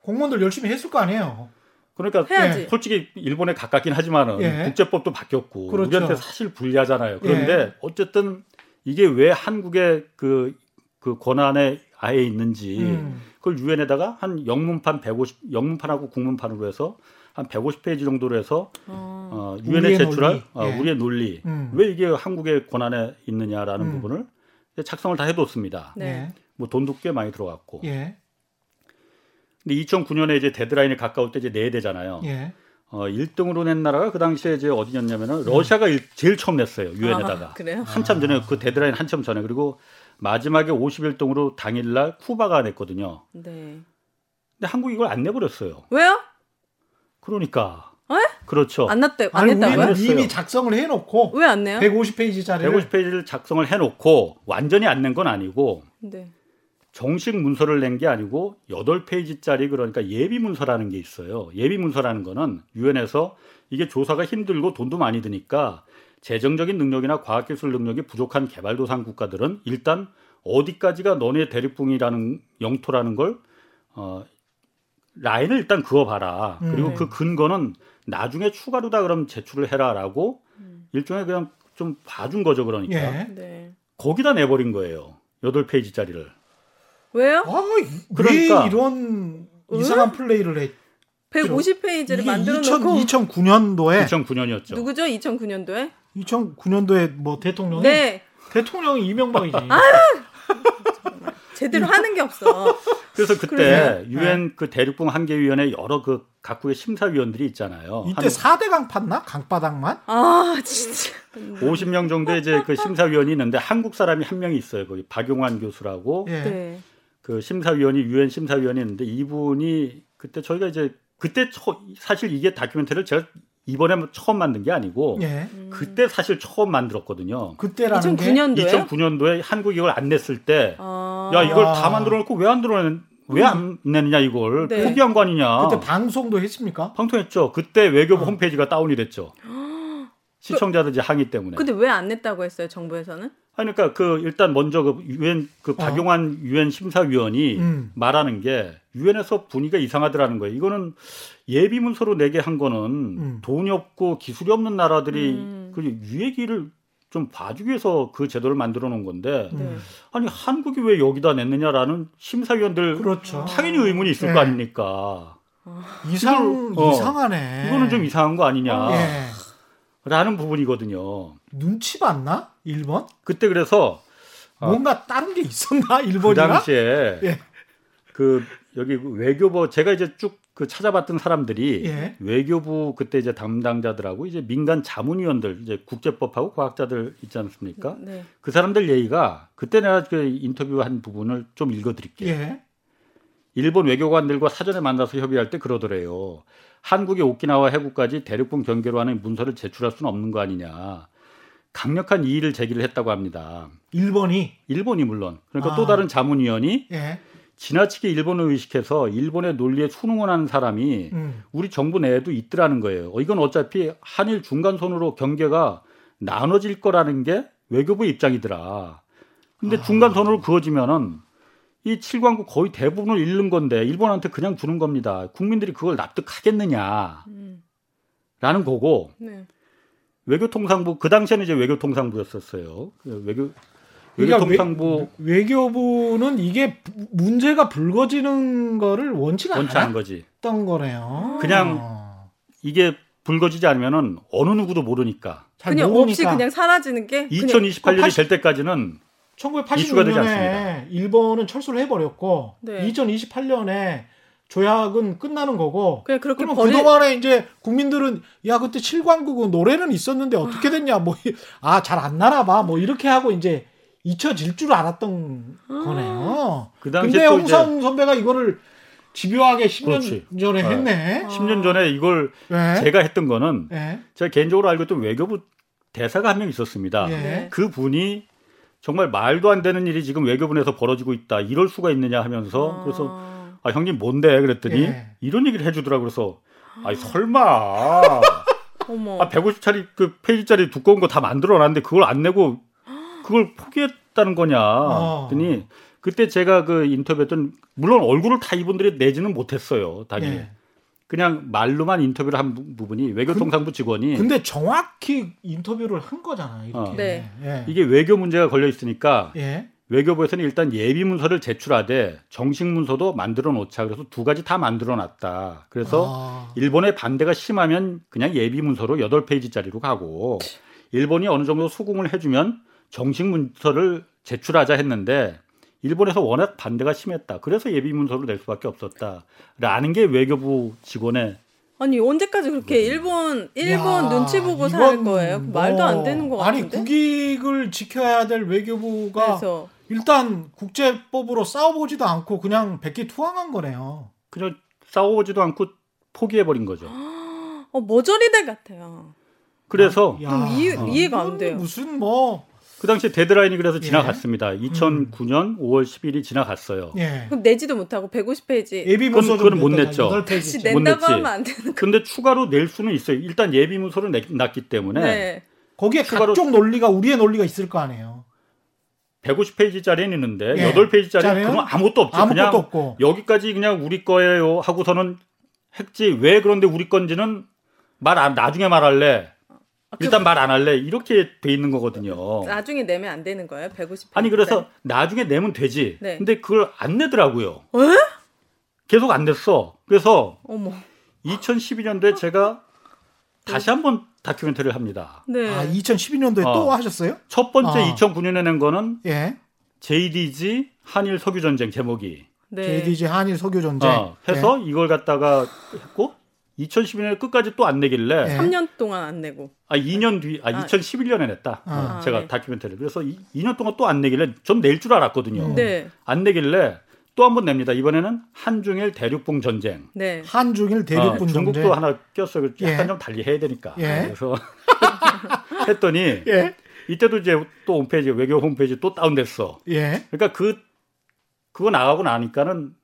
공무원들 열심히 했을 거 아니에요. 그러니까 해야지. 솔직히 일본에 가깝긴 하지만은 예. 국제법도 바뀌었고 그렇죠. 우리한테 사실 불리하잖아요. 그런데 예. 어쨌든 이게 왜 한국의 그, 그 권한에 아예 있는지 음. 그걸 유엔에다가 한 영문판 150 영문판하고 국문판으로 해서 한 150페이지 정도로 해서 어. 어, 유엔에 제출할 논리. 어, 예. 우리의 논리 음. 왜 이게 한국의 권한에 있느냐라는 음. 부분을 작성을 다 해뒀습니다. 네. 뭐 돈도 꽤 많이 들어갔고. 예. 근데 2009년에 이제 데드라인이 가까울 때 이제 내야 되잖아요. 예. 어, 1등으로 낸 나라가 그 당시에 이제 어디였냐면은 러시아가 일- 제일 처음 냈어요. 유엔에다가. 아, 그래요? 한참 전에 그 데드라인 한참 전에 그리고 마지막에 51등으로 당일날 쿠바가 냈거든요. 네. 근데 한국이 이걸 안 내버렸어요. 왜요? 그러니까. 에? 그렇죠. 안 났대 안 아니 냈다고요? 우리는. 이미 작성을 해놓고 왜 안 내요? 150페이지짜리를 150페이지를 작성을 해놓고 완전히 안 낸 건 아니고 네. 정식 문서를 낸 게 아니고 8페이지짜리 그러니까 예비 문서라는 게 있어요. 예비 문서라는 거는 유엔에서 이게 조사가 힘들고 돈도 많이 드니까 재정적인 능력이나 과학기술 능력이 부족한 개발도상 국가들은 일단 어디까지가 너네 대륙붕이라는 영토라는 걸 어, 라인을 일단 그어봐라. 그리고 음. 그 근거는 나중에 추가로 다 그럼 제출을 해라라고 음. 일종의 그냥 좀 봐준 거죠. 그러니까 예. 네. 거기다 내버린 거예요. 8페이지짜리를. 왜요? 아, 이- 그러니까. 왜 이런 이상한 플레이를 해? 150페이지를 만들어 놓고 2009년도에 2009년이었죠. 누구죠? 2009년도에? 2009년도에 뭐 대통령이 네. 대통령이 이명박이지. <laughs> 제대로 하는 게 없어. 그래서 그때 그래요? 유엔 그 대륙붕 한계 위원회 여러 그 각국의 심사위원들이 있잖아요. 이때 한 4대 강 팠나? 강바닥만? 아, 진짜. 50명 정도의 이제 그 심사위원이 있는데 한국 사람이 한 명이 있어요. 거기 박용환 교수라고 예. 네. 그 심사위원이 유엔 심사위원이 있는데 이분이 그때 저희가 이제 그때 처, 사실 이게 다큐멘터리를 제가 이번에 처음 만든 게 아니고 예. 그때 사실 처음 만들었거든요. 그때라는 게 2009년도에? 2009년도에 한국이 이걸 안 냈을 때 아. 야 이걸 아. 다 만들어 놓고 왜 안 들어낸 왜안 내느냐 이걸 네. 포기한 거 아니냐. 그때 방송도 했습니까? 방통했죠. 그때 외교부 어. 홈페이지가 다운이 됐죠. <gasps> 시청자들 이제 항의 때문에. 근데 왜 안 냈다고 했어요, 정부에서는? 아니, 그러니까 그 일단 먼저 그 유엔 그 박용환 유엔 심사위원이 음. 말하는 게 유엔에서 분위기가 이상하더라는 거예요. 이거는 예비 문서로 내게 한 거는 음. 돈이 없고 기술이 없는 나라들이 음. 그 유예기를 좀 봐주기 위해서 그 제도를 만들어 놓은 건데 음. 네. 아니 한국이 왜 여기다 냈느냐라는 심사위원들 그렇죠. 당연히 의문이 있을 네. 거 아닙니까? 이상 어. 이상하네. 이거는 좀 이상한 거 아니냐? 예. 라는 부분이거든요. 눈치 봤나? 일본? 그때 그래서 어. 뭔가 다른 게 있었나? 그 일본이가? 당시에 예. 그 여기 외교부 제가 이제 쭉 그 찾아봤던 사람들이 예. 외교부 그때 이제 담당자들하고 이제 민간 자문위원들 이제 국제법하고 과학자들 있지 않습니까? 네. 그 사람들 얘기가 그때 내가 그 인터뷰한 부분을 좀 읽어드릴게요. 예. 일본 외교관들과 사전에 만나서 협의할 때 그러더래요. 한국이 오키나와 해구까지 대륙분 경계로 하는 문서를 제출할 수는 없는 거 아니냐. 강력한 이의를 제기를 했다고 합니다. 일본이 일본이 물론. 그러니까 아. 또 다른 자문위원이 예. 지나치게 일본을 의식해서 일본의 논리에 순응을 하는 사람이 음. 우리 정부 내에도 있더라는 거예요. 어, 이건 어차피 한일 중간선으로 경계가 나눠질 거라는 게 외교부 입장이더라. 근데 아. 중간선으로 그어지면은 이 7광구 거의 대부분을 잃는 건데 일본한테 그냥 주는 겁니다. 국민들이 그걸 납득하겠느냐라는 음. 거고 네. 외교통상부 그 당시에는 이제 외교통상부였었어요. 그 외교 그러니까 외교통상부 외교부는 이게 부- 문제가 불거지는 거를 원치가 원치 않은 거지. 않았던 거네요. 그냥 어. 이게 불거지지 않으면은 어느 누구도 모르니까 잘 그냥 모르니까. 없이 그냥 사라지는 게 그냥 2028년이 80 될 때까지는 이슈가 되지 1986년에 않습니다. 일본은 철수를 해버렸고 네. 2028년에 조약은 끝나는 거고 그냥 그렇게 그럼 버리 그동안에 이제 국민들은 야 그때 7광국 노래는 있었는데 어떻게 됐냐 뭐 아 잘 안 나나 봐 뭐 이렇게 하고 이제 잊혀질 줄 알았던 거네요. 그 근데 또 이제 홍성 선배가 이거를 집요하게 10년 그렇지. 전에 어. 했네. 10년 전에 이걸 네. 제가 했던 거는 네. 제가 개인적으로 알고 있던 외교부 대사가 한 명 있었습니다. 예. 네. 그 분이 정말 말도 안 되는 일이 지금 외교부에서 벌어지고 있다. 이럴 수가 있느냐 하면서 아. 그래서 아 형님 뭔데 그랬더니 예. 이런 얘기를 해주더라고 그래서 아니 설마 <laughs> 어머. 아 150짜리 그 페이지짜리 두꺼운 거 다 만들어놨는데 그걸 안 내고 그걸 포기했다는 거냐 어. 했더니 그때 제가 그 인터뷰했던 물론 얼굴을 다 이분들이 내지는 못했어요 당연히 예. 그냥 말로만 인터뷰를 한 부- 부분이 외교통상부 직원이 근데 정확히 인터뷰를 한 거잖아요. 이렇게. 어. 네. 예. 이게 외교 문제가 걸려 있으니까 예. 외교부에서는 일단 예비 문서를 제출하되 정식 문서도 만들어 놓자 그래서 두 가지 다 만들어 놨다 그래서 아. 일본의 반대가 심하면 그냥 예비 문서로 8페이지짜리로 가고 일본이 어느 정도 수긍을 해주면 정식 문서를 제출하자 했는데 일본에서 워낙 반대가 심했다. 그래서 예비 문서를 낼 수밖에 없었다 라는 게 외교부 직원의 아니 언제까지 그렇게 일본 일본 야, 눈치 보고 살 거예요? 뭐- 말도 안 되는 거 아니 같은데. 국익을 지켜야 될 외교부가 그래서 일단 국제법으로 싸워보지도 않고 그냥 백기 투항한 거네요. 그냥 싸워보지도 않고 포기해버린 거죠. 어 머저리들 같아요. 그래서 야, 좀 이해- 이해가 안 돼요. 무슨 뭐 그 당시에 데드라인이 그래서 예. 지나갔습니다. 2009년 5월 10일이 지나갔어요. 예. 그럼 내지도 못하고 150페이지 예비 그건- 문서 그건 못 냈죠. 다시 못 낸다고. 하면 안 되는 거. 근데 추가로 낼 수는 있어요. 일단 예비 문서를 내- 놨기 때문에 네. 거기에 각종 논리가 우리의 논리가 있을 거 아니에요. 150페이지짜리는 있는데 예. 8페이지짜리 짜리는 그건 아무것도 없죠. 아무것도 그냥 없고. 여기까지 그냥 우리 거예요 하고서는 했지 왜 그런데 우리 건지는 말 안, 나중에 말할래. 일단 말 안 할래. 이렇게 돼 있는 거거든요. 나중에 내면 안 되는 거예요? 150페이지. 아니 그래서 나중에 내면 되지. 네. 근데 그걸 안 내더라고요. 계속 안 냈어. 그래서 어머. 2012년도에 제가 다시 한번 다큐멘터리를 합니다. 네. 아 2012년도에 어. 또 하셨어요? 첫 번째 아. 2009년에 낸 거는 예. JDG 한일 석유 전쟁 제목이 네. JDG 한일 석유 전쟁 어, 해서 이걸 갖다가 했고 2012년에 끝까지 또 안 내길래 예. 3년 동안 안 내고. 아 2년 뒤, 아 아. 2011년에 냈다. 아. 어, 제가 네. 다큐멘터리. 그래서 이, 2년 동안 또 안 내길래 전 낼 줄 알았거든요. 음. 네. 안 내길래 또 한 번 냅니다. 이번에는 한중일 대륙봉 전쟁. 네. 한중일 대륙분 어, 중국도 전쟁. 하나 꼈어요. 약간 예. 좀 달리 해야 되니까. 예. 그래서 <laughs> 했더니 예. 이때도 이제 또 홈페이지 외교 홈페이지 또 다운됐어. 예. 그러니까 그 그거 나가고 나니까는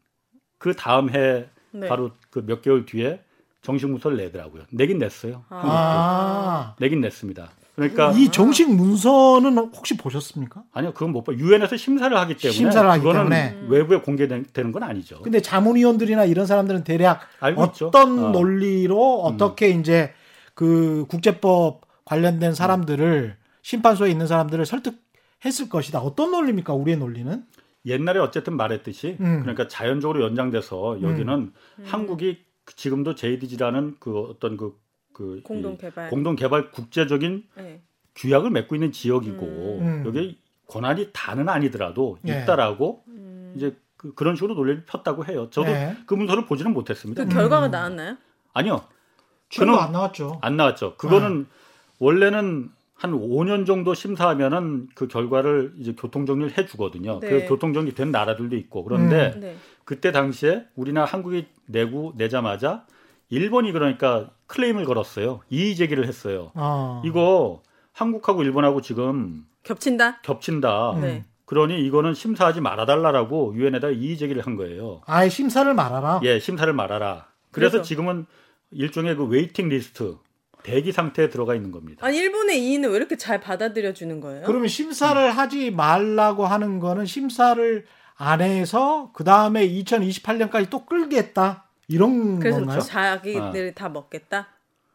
그 다음 해 네. 바로 그 몇 개월 뒤에 정식 문서를 내더라고요. 내긴 냈어요. 아. 내긴 냈습니다. 그러니까 이 정식 문서는 혹시 보셨습니까? 아니요, 그건 못 봐. 유엔에서 심사를 하기 때문에 심사를 하기 그거는 때문에. 외부에 공개되는 건 아니죠. 근데 자문위원들이나 이런 사람들은 대략. 어떤 어. 논리로 어떻게 이제 그 국제법 관련된 사람들을 심판소에 있는 사람들을 설득했을 것이다. 어떤 논리입니까? 우리의 논리는? 옛날에 어쨌든 말했듯이 음. 그러니까 자연적으로 연장돼서 여기는 한국이 지금도 JDG라는 그 어떤 그, 그 공동 이 개발. 공동 개발 국제적인 네. 규약을 맺고 있는 지역이고 음. 여기 권한이 다는 아니더라도 예. 있다라고 음. 이제 그, 그런 식으로 논리를 폈다고 해요. 저도 네. 그 문서를 보지는 못했습니다. 그 결과가 나왔나요? 아니요. 저는 안 나왔죠. 안 나왔죠. 그거는 원래는 한 5년 정도 심사하면은 그 결과를 이제 교통 정리를 해 주거든요. 네. 그래서 교통 정리 된 나라들도 있고 그런데 음. 네. 그때 당시에 우리나라 한국이 내고 내자마자 일본이 그러니까 클레임을 걸었어요. 이의 제기를 했어요. 어. 이거 한국하고 일본하고 지금 겹친다? 겹친다. 음. 네. 그러니 이거는 심사하지 말아달라라고 유엔에다 이의 제기를 한 거예요. 아예 심사를 말아라. 예, 심사를 말아라. 그래서, 그래서? 지금은 일종의 그 waiting list 대기 상태에 들어가 있는 겁니다. 아니 일본의 이의는 왜 이렇게 잘 받아들여 주는 거예요? 그러면 심사를 하지 말라고 하는 거는 심사를 안 해서 그 다음에 2028년까지 또 끌겠다 이런 그래서 건가요? 자기들이 다 먹겠다.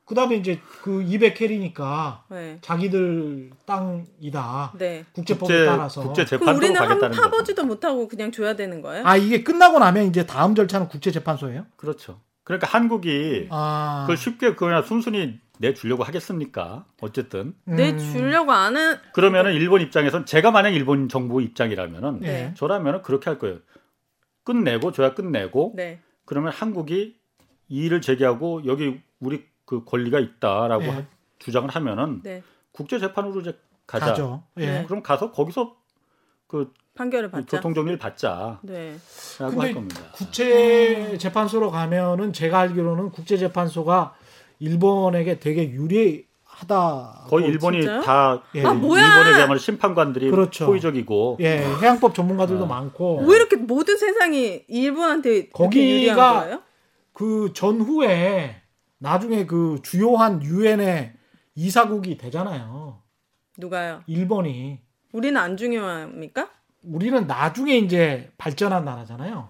그 다음에 이제 그 200캐리니까 네. 자기들 땅이다. 네. 국제법에 국제 따라서. 국제 재판소로 우리는 한 가겠다는 거죠. 파보지도 못하고 그냥 줘야 되는 거예요? 아 이게 끝나고 나면 이제 다음 절차는 국제재판소예요? 그렇죠. 그러니까 한국이 아. 그걸 쉽게 그냥 순순히 내주려고 하겠습니까? 어쨌든 내 음. 주려고 아는 그러면은 일본 입장에선 제가 만약 일본 정부 입장이라면은 네. 저라면은 그렇게 할 거예요. 끝내고 줘야 끝내고 네. 그러면 한국이 이의를 제기하고 여기 우리 그 권리가 있다라고 네. 하- 주장을 하면은 네. 국제 재판으로 이제 가자. 가죠. 예. 네. 그럼 가서 거기서 그 판결을 받자. 교통 정리를 받자라고 네. 할 근데 겁니다. 국제 재판소로 가면은 제가 알기로는 국제 재판소가 일본에게 되게 유리 하다. 거의 일본이 진짜요? 다 예. 아, 뭐야! 일본에 대한 심판관들이 그렇죠. 호의적이고 예, 해양법 전문가들도 아. 많고. 왜 이렇게 모든 세상이 일본한테 거기가 유리한 거예요? 그 전후에 나중에 그 주요한 유엔의 이사국이 되잖아요. 누가요? 일본이. 우리는 안 중요합니까? 우리는 나중에 이제 발전한 나라잖아요.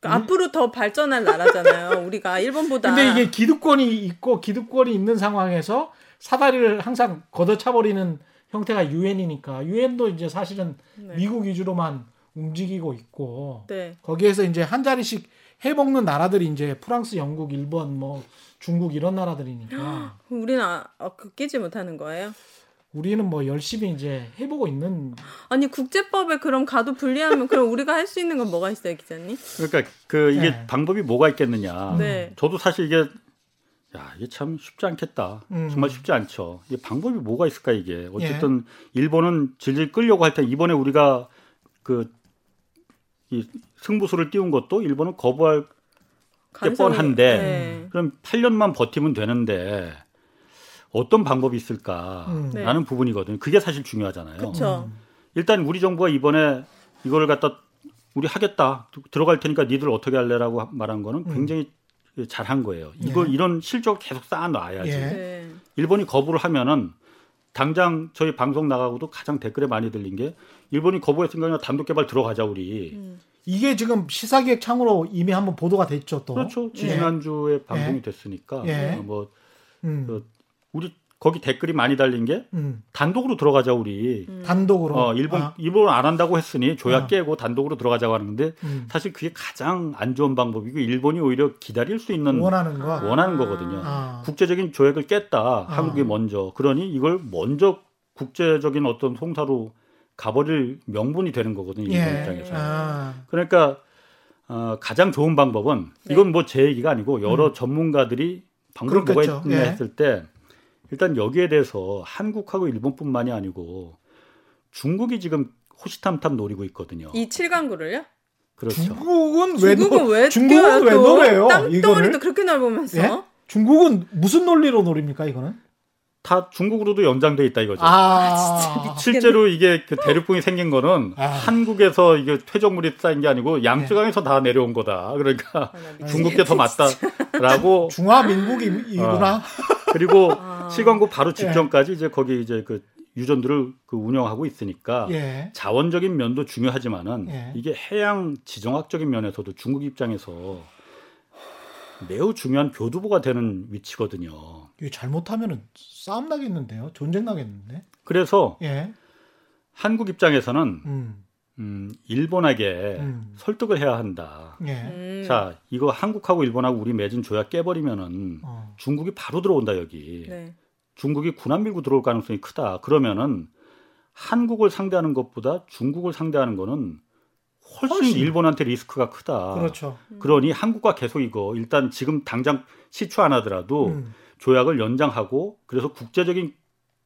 그러니까 앞으로 더 발전할 나라잖아요. 우리가 일본보다. 근데 이게 기득권이 있고 기득권이 있는 상황에서 사다리를 항상 걷어차버리는 형태가 유엔이니까 유엔도 이제 사실은 네. 미국 위주로만 움직이고 있고 네. 거기에서 이제 한 자리씩 해먹는 나라들이 이제 프랑스, 영국, 일본, 뭐 중국 이런 나라들이니까 <gasps> 우리는 아, 어, 그 끼지 못하는 거예요? 우리는 뭐 열심히 이제 해보고 있는 <gasps> 아니 국제법에 그럼 가도 불리하면 그럼 우리가 할 수 있는 건 뭐가 있어요, 기자님? 그러니까 그 이게 네. 방법이 뭐가 있겠느냐. 네. 저도 사실 이게 야 이게 참 쉽지 않겠다. 음. 정말 쉽지 않죠. 이게 방법이 뭐가 있을까 이게. 어쨌든 일본은 질질 끌려고 할 때 이번에 우리가 그 이 승부수를 띄운 것도 일본은 거부할 게 뻔한데 네. 그럼 8년만 버티면 되는데 어떤 방법이 있을까라는 음. 부분이거든요. 그게 사실 중요하잖아요. 그렇죠. 일단 우리 정부가 이번에 이거를 갖다 우리 하겠다 들어갈 테니까 니들 어떻게 할래라고 말한 거는 굉장히 잘한 거예요. 이거 예. 이런 실적 계속 쌓아놔야지. 예. 네. 일본이 거부를 하면은 당장 저희 방송 나가고도 가장 댓글에 많이 들린 게 일본이 거부했으니까 단독 개발 들어가자 우리. 음. 이게 지금 시사기획 창으로 이미 한번 보도가 됐죠 또 그렇죠. 예. 지지난주에 방송이 예. 됐으니까 예. 어, 뭐 음. 그 우리 거기 댓글이 많이 달린 게 음. 단독으로 들어가자 우리. 음. 단독으로 어 일본 아, 일본 안 한다고 했으니 조약 아. 깨고 단독으로 들어가자고 하는 건데 음. 사실 그게 가장 안 좋은 방법이고 일본이 오히려 기다릴 수 있는 원하는 거 원하는 거거든요. 아. 국제적인 조약을 깼다. 한국이 먼저. 그러니 이걸 먼저 국제적인 어떤 송사로 가버릴 명분이 되는 거거든요. 일본 예. 입장에서. 아. 그러니까 어, 가장 좋은 방법은 네. 이건 뭐 제 얘기가 아니고 여러 전문가들이 방법이 뭐가 음. 있냐 예. 했을 때 일단 여기에 대해서 한국하고 일본뿐만이 아니고 중국이 지금 호시탐탐 노리고 있거든요. 이 칠강구를요? 그렇죠. 중국은 왜 중국은 노, 왜 중국은 왜? 노래요? 땅덩어리도 그렇게 넓으면서. 예? 중국은 무슨 논리로 노립니까 이거는? 다 중국으로도 연장돼 있다 이거죠. 아, 실제로 이게 그 대륙붕이 생긴 거는 아. 한국에서 이게 퇴적물이 쌓인 게 아니고 양쯔강에서 다 내려온 거다. 그러니까 아, 중국계 더 맞다라고 중화민국이구나. 그리고 아. 시광구 바로 직전까지 이제 거기 이제 그 유전들을 그 운영하고 있으니까 예. 자원적인 면도 중요하지만은 예. 이게 해양 지정학적인 면에서도 중국 입장에서 매우 중요한 교두보가 되는 위치거든요. 이거 잘못하면은 싸움 나겠는데요. 전쟁 나겠는데. 그래서 예. 한국 입장에서는 음. 음, 일본에게 음. 설득을 해야 한다. 예. 음. 자, 이거 한국하고 일본하고 우리 맺은 조약 깨버리면은 어. 중국이 바로 들어온다 여기. 네. 중국이 군함 밀고 들어올 가능성이 크다. 그러면은 한국을 상대하는 것보다 중국을 상대하는 거는 훨씬, 훨씬. 일본한테 리스크가 크다. 그렇죠. 그러니 한국과 계속 이거 일단 지금 당장 시추 안 하더라도 음. 조약을 연장하고 그래서 국제적인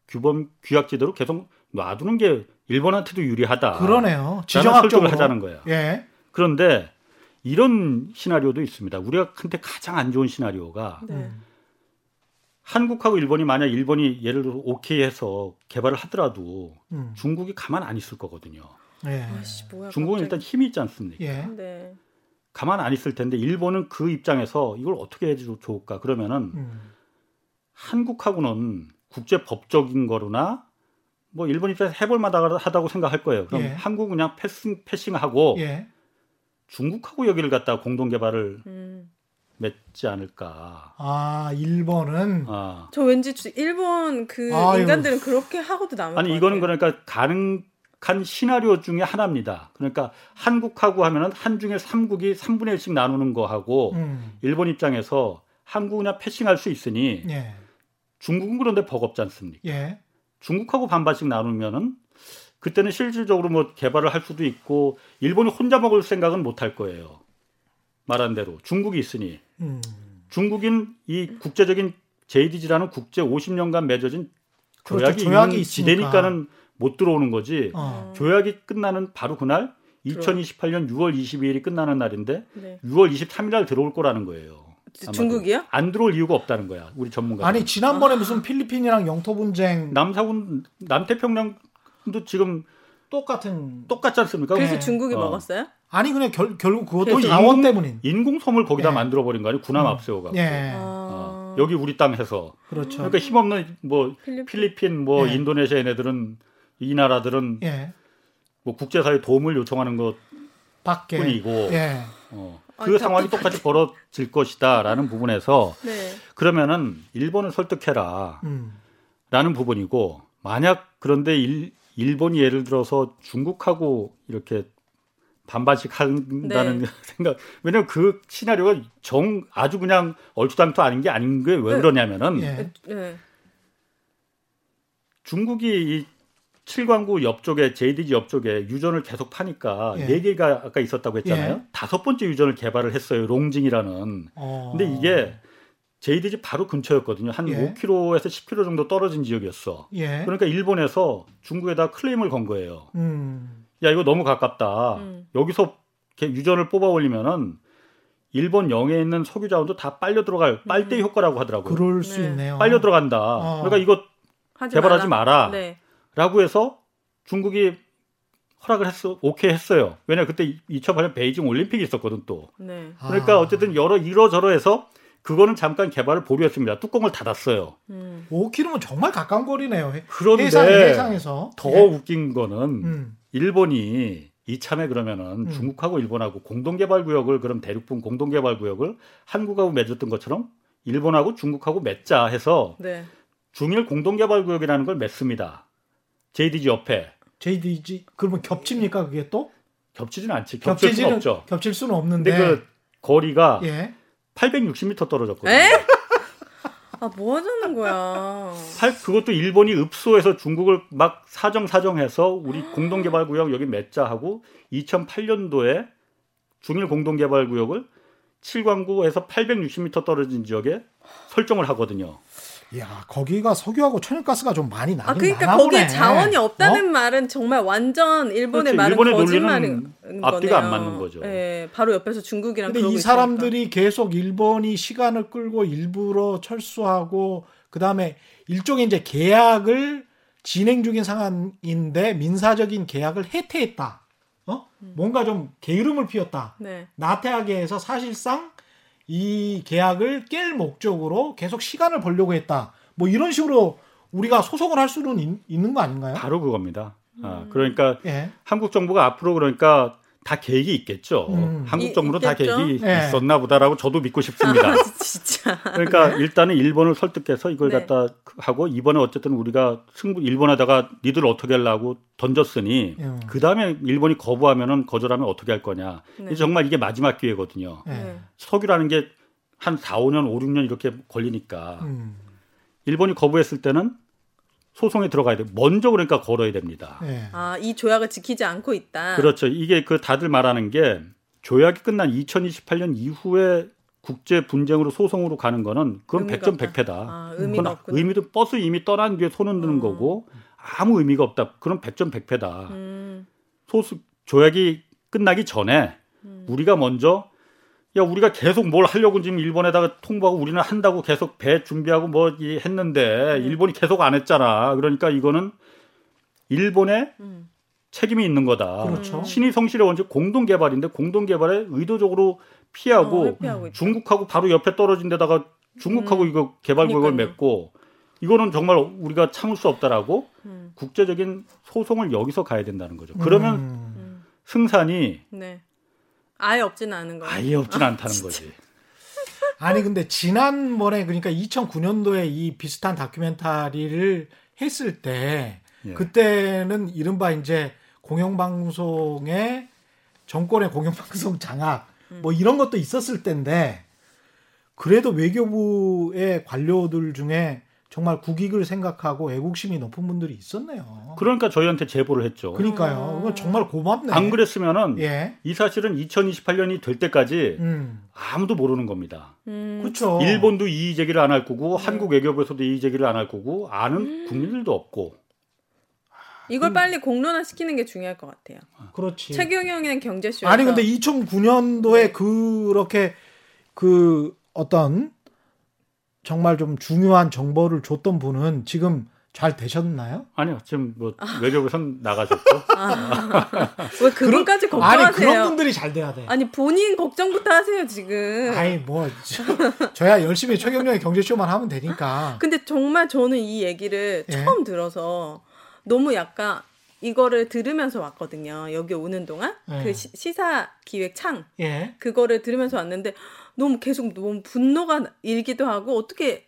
규범 규약 지대로 계속 놔두는 게 일본한테도 유리하다. 그러네요. 지정학적으로 하자는 거야. 예. 그런데 이런 시나리오도 있습니다. 우리가 한테 가장 안 좋은 시나리오가 네. 음. 한국하고 일본이 만약 일본이 예를 들어 오케이 해서 개발을 하더라도 음. 중국이 가만 안 있을 거거든요. 예. 아씨 뭐야. 중국은 일단 갑자기. 힘이 있지 않습니까? 예. 네. 가만 안 있을 텐데 일본은 그 입장에서 이걸 어떻게 해도 좋을까? 그러면은 음. 한국하고는 국제 법적인 거로나 뭐 일본 입장에서 해볼 만하다고 생각할 거예요. 그럼 예. 한국은 그냥 패싱 패싱하고 예. 중국하고 여기를 갖다 공동 개발을 음. 맺지 않을까. 아, 일본은 아. 저 왠지 주- 일본 그 아유. 인간들은 그렇게 하고도 남을 아니 것 이거는 같아요. 그러니까 가능한 시나리오 중에 하나입니다. 그러니까 한국하고 하면은 한중일 3국이 3분의 1씩 나누는 거하고 음. 일본 입장에서 한국은 그냥 패싱할 수 있으니 예. 중국은 그런데 버겁지 않습니까? 예. 중국하고 반반씩 나누면은 그때는 실질적으로 뭐 개발을 할 수도 있고 일본이 혼자 먹을 생각은 못 할 거예요. 말한 대로 중국이 있으니 음. 중국인 이 국제적인 JDG라는 국제 50년간 맺어진 그렇죠. 조약이, 조약이 있는. 지대니까는 못 들어오는 거지. 어. 조약이 끝나는 바로 그날 2028년 6월 22일이 끝나는 날인데 네. 6월 23일 날 들어올 거라는 거예요. 아마도. 중국이요? 안 들어올 이유가 없다는 거야. 우리 전문가. 아니 지난번에 무슨 필리핀이랑 영토 분쟁 남사군 남태평양도 지금 똑같은 똑같지 않습니까? 그래서 네. 중국이 어. 먹었어요? 아니 그냥 결, 결국 그것도 인공- 때문인. 인공섬을 거기다 예. 만들어 버린 거 아니에요? 군함 음. 앞세워가. 예. 아. 어, 여기 우리 땅 해서. 그렇죠. 그러니까 힘없는 뭐 필리핀. 필리핀, 뭐 예. 인도네시아 얘네들은 이 나라들은 예. 뭐 국제사회 도움을 요청하는 밖에. 것뿐이고 예. 어, 아, 그 상황이 똑같이 벌어질 것이다라는 부분에서 네. 그러면은 일본을 설득해라라는 음. 부분이고 만약 그런데 일, 일본이 예를 들어서 중국하고 이렇게 반반씩 한다는 네. <laughs> 생각 왜냐면 그 시나리오가 정 아주 그냥 얼추당토 아닌 게 아닌 게왜 네. 그러냐면은 예. 네. 중국이 이 7광구 옆쪽에 JDG 옆쪽에 유전을 계속 파니까 예. 네 개가 아까 있었다고 했잖아요. 예. 다섯 번째 유전을 개발을 했어요. 롱징이라는. 어. 근데 이게 JDG 바로 근처였거든요. 한 예. 5km에서 10km 정도 떨어진 지역이었어. 예. 그러니까 일본에서 중국에다 클레임을 건 거예요. 음. 야 이거 너무 가깝다. 음. 여기서 이렇게 유전을 뽑아 올리면은 일본 영해에 있는 석유 자원도 다 빨려 들어갈 빨대 효과라고 하더라고요. 그럴 수 네. 있네요. 빨려 들어간다. 어. 그러니까 이거 하지 개발하지 마라. 네. 라고 해서 중국이 허락을 했어. 오케이 했어요. 왜냐 그때 2008년 베이징 올림픽이 있었거든 또. 네. 그러니까 아. 어쨌든 여러 이러저러 해서 그거는 잠깐 개발을 보류했습니다. 뚜껑을 닫았어요. 음. 5km면 정말 가까운 거리네요. 해- 그런데 해상 해상에서 더 예. 웃긴 거는 음. 일본이 이참에 그러면은 음. 중국하고 일본하고 공동개발구역을 그럼 대륙분 공동개발구역을 한국하고 맺었던 것처럼 일본하고 중국하고 맺자 해서 네. 중일 공동개발구역이라는 걸 맺습니다. JDG 옆에 JDG 그러면 겹칩니까 그게 또? 겹치지는 않지. 겹칠 수는 겹치지는 없죠. 겹칠 수는 없는데. 근데 그 거리가 예. 860m 떨어졌거든요. 에? <laughs> 아, 뭐 하자는 거야. 팔- 그것도 일본이 읍소해서 중국을 막 사정사정해서 우리 공동개발구역 여기 맺자 하고 2008년도에 중일 공동개발구역을 7광구에서 860m 떨어진 지역에 설정을 하거든요. 야, 거기가 석유하고 천연가스가 좀 많이 나긴 아, 그러니까 나나 거기에 보네. 자원이 없다는 어? 말은 정말 완전 일본의 그렇지. 말은 일본의 거짓말인 논리는 앞뒤가 안 거네요. 맞는 거죠. 예, 바로 옆에서 중국이랑 근데 이 사람들이 계속 일본이 시간을 끌고 일부러 철수하고 그 다음에 일종의 이제 계약을 진행 중인 상황인데 민사적인 계약을 해태했다. 어? 뭔가 좀 게으름을 피웠다. 있으니까. 네. 나태하게 해서 사실상 이 계약을 깰 목적으로 계속 시간을 벌려고 했다. 뭐 이런 식으로 우리가 소송을 할 수는 있, 는거 아닌가요? 바로 그겁니다. 아, 음. 그러니까 예. 한국 정부가 앞으로 그러니까 다 계획이 있겠죠. 음. 한국 이- 정부는 다? 계획이 네. 있었나 보다라고 저도 믿고 싶습니다. 아, <laughs> 진짜. 그러니까 일단은 일본을 설득해서 이걸 네. 갖다 하고 이번에 어쨌든 우리가 승부 일본에다가 니들 어떻게 하려고 던졌으니 음. 그 다음에 일본이 거부하면은 거절하면 어떻게 할 거냐. 네. 이제 정말 이게 마지막 기회거든요. 예. 네. 석유라는 게 한 4, 5년, 5, 6년 이렇게 걸리니까 음. 일본이 거부했을 때는 소송에 들어가야 돼. 먼저 그러니까 걸어야 됩니다. 예. 아, 이 조약을 지키지 않고 있다. 그렇죠. 이게 그 다들 말하는 게 조약이 끝난 2028년 이후에 국제 분쟁으로 소송으로 가는 거는 그건 의미가 100점 없다. 100패다. 아, 의미가 없구나. 의미도 버스 이미 떠난 뒤에 손 흔드는 어. 거고 아무 의미가 없다. 그럼 100점 100패다. 음, 소수 조약이 끝나기 전에 음. 우리가 먼저 야 우리가 계속 뭘 하려고 지금 일본에다가 통보하고 우리는 한다고 계속 배 준비하고 뭐 이- 했는데 음. 일본이 계속 안 했잖아. 그러니까 이거는 일본의 음. 책임이 있는 거다. 그렇죠. 신의 성실의 원칙 공동 개발인데 공동 개발에 의도적으로 피하고 어. 중국하고 바로 옆에 떨어진 데다가 중국하고 음. 이거 개발 구역을 그러니까요. 맺고 이거는 정말 우리가 참을 수 없다라고 음, 국제적인 소송을 여기서 가야 된다는 거죠. 그러면 음. 음. 승산이 네. 아예 없지는 않은 거예요. 아예 없진 않다는 거지. <laughs> 아니 근데 지난번에 그러니까 2009년도에 이 비슷한 다큐멘터리를 했을 때 예. 그때는 이른바 이제 공영방송의 정권의 공영방송 장악 뭐 이런 것도 있었을 때인데 그래도 외교부의 관료들 중에 정말 국익을 생각하고 애국심이 높은 분들이 있었네요. 그러니까 저희한테 제보를 했죠. 그러니까요. 이건 정말 고맙네. 안 그랬으면은 예. 이 사실은 2028년이 될 때까지 음. 아무도 모르는 겁니다. 음, 그렇죠. 일본도 이의 제기를 안 할 거고 한국 외교부에서도 이의 제기를 안 할 거고 아는 음. 국민들도 없고 이걸 빨리 공론화 시키는 게 중요할 것 같아요. 그렇지. 최경영의 경제쇼에서 아니 근데 2009년도에 그렇게 그 어떤 정말 좀 중요한 정보를 줬던 분은 지금 잘 되셨나요? 아니요 지금 뭐 외교부에선 나가셨고 왜 그분까지 그런- 아니 걱정하세요? 그런 분들이 잘 돼야 돼. 아니 본인 걱정부터 하세요 지금. 아니 뭐 저- 저야 열심히 최경영의 경제쇼만 하면 되니까. 근데 정말 저는 이 얘기를 예. 처음 들어서 너무 약간 이거를 들으면서 왔거든요. 여기 오는 동안 예. 그 시, 시사 기획 창 예. 그거를 들으면서 왔는데 너무 계속 너무 분노가 일기도 하고 어떻게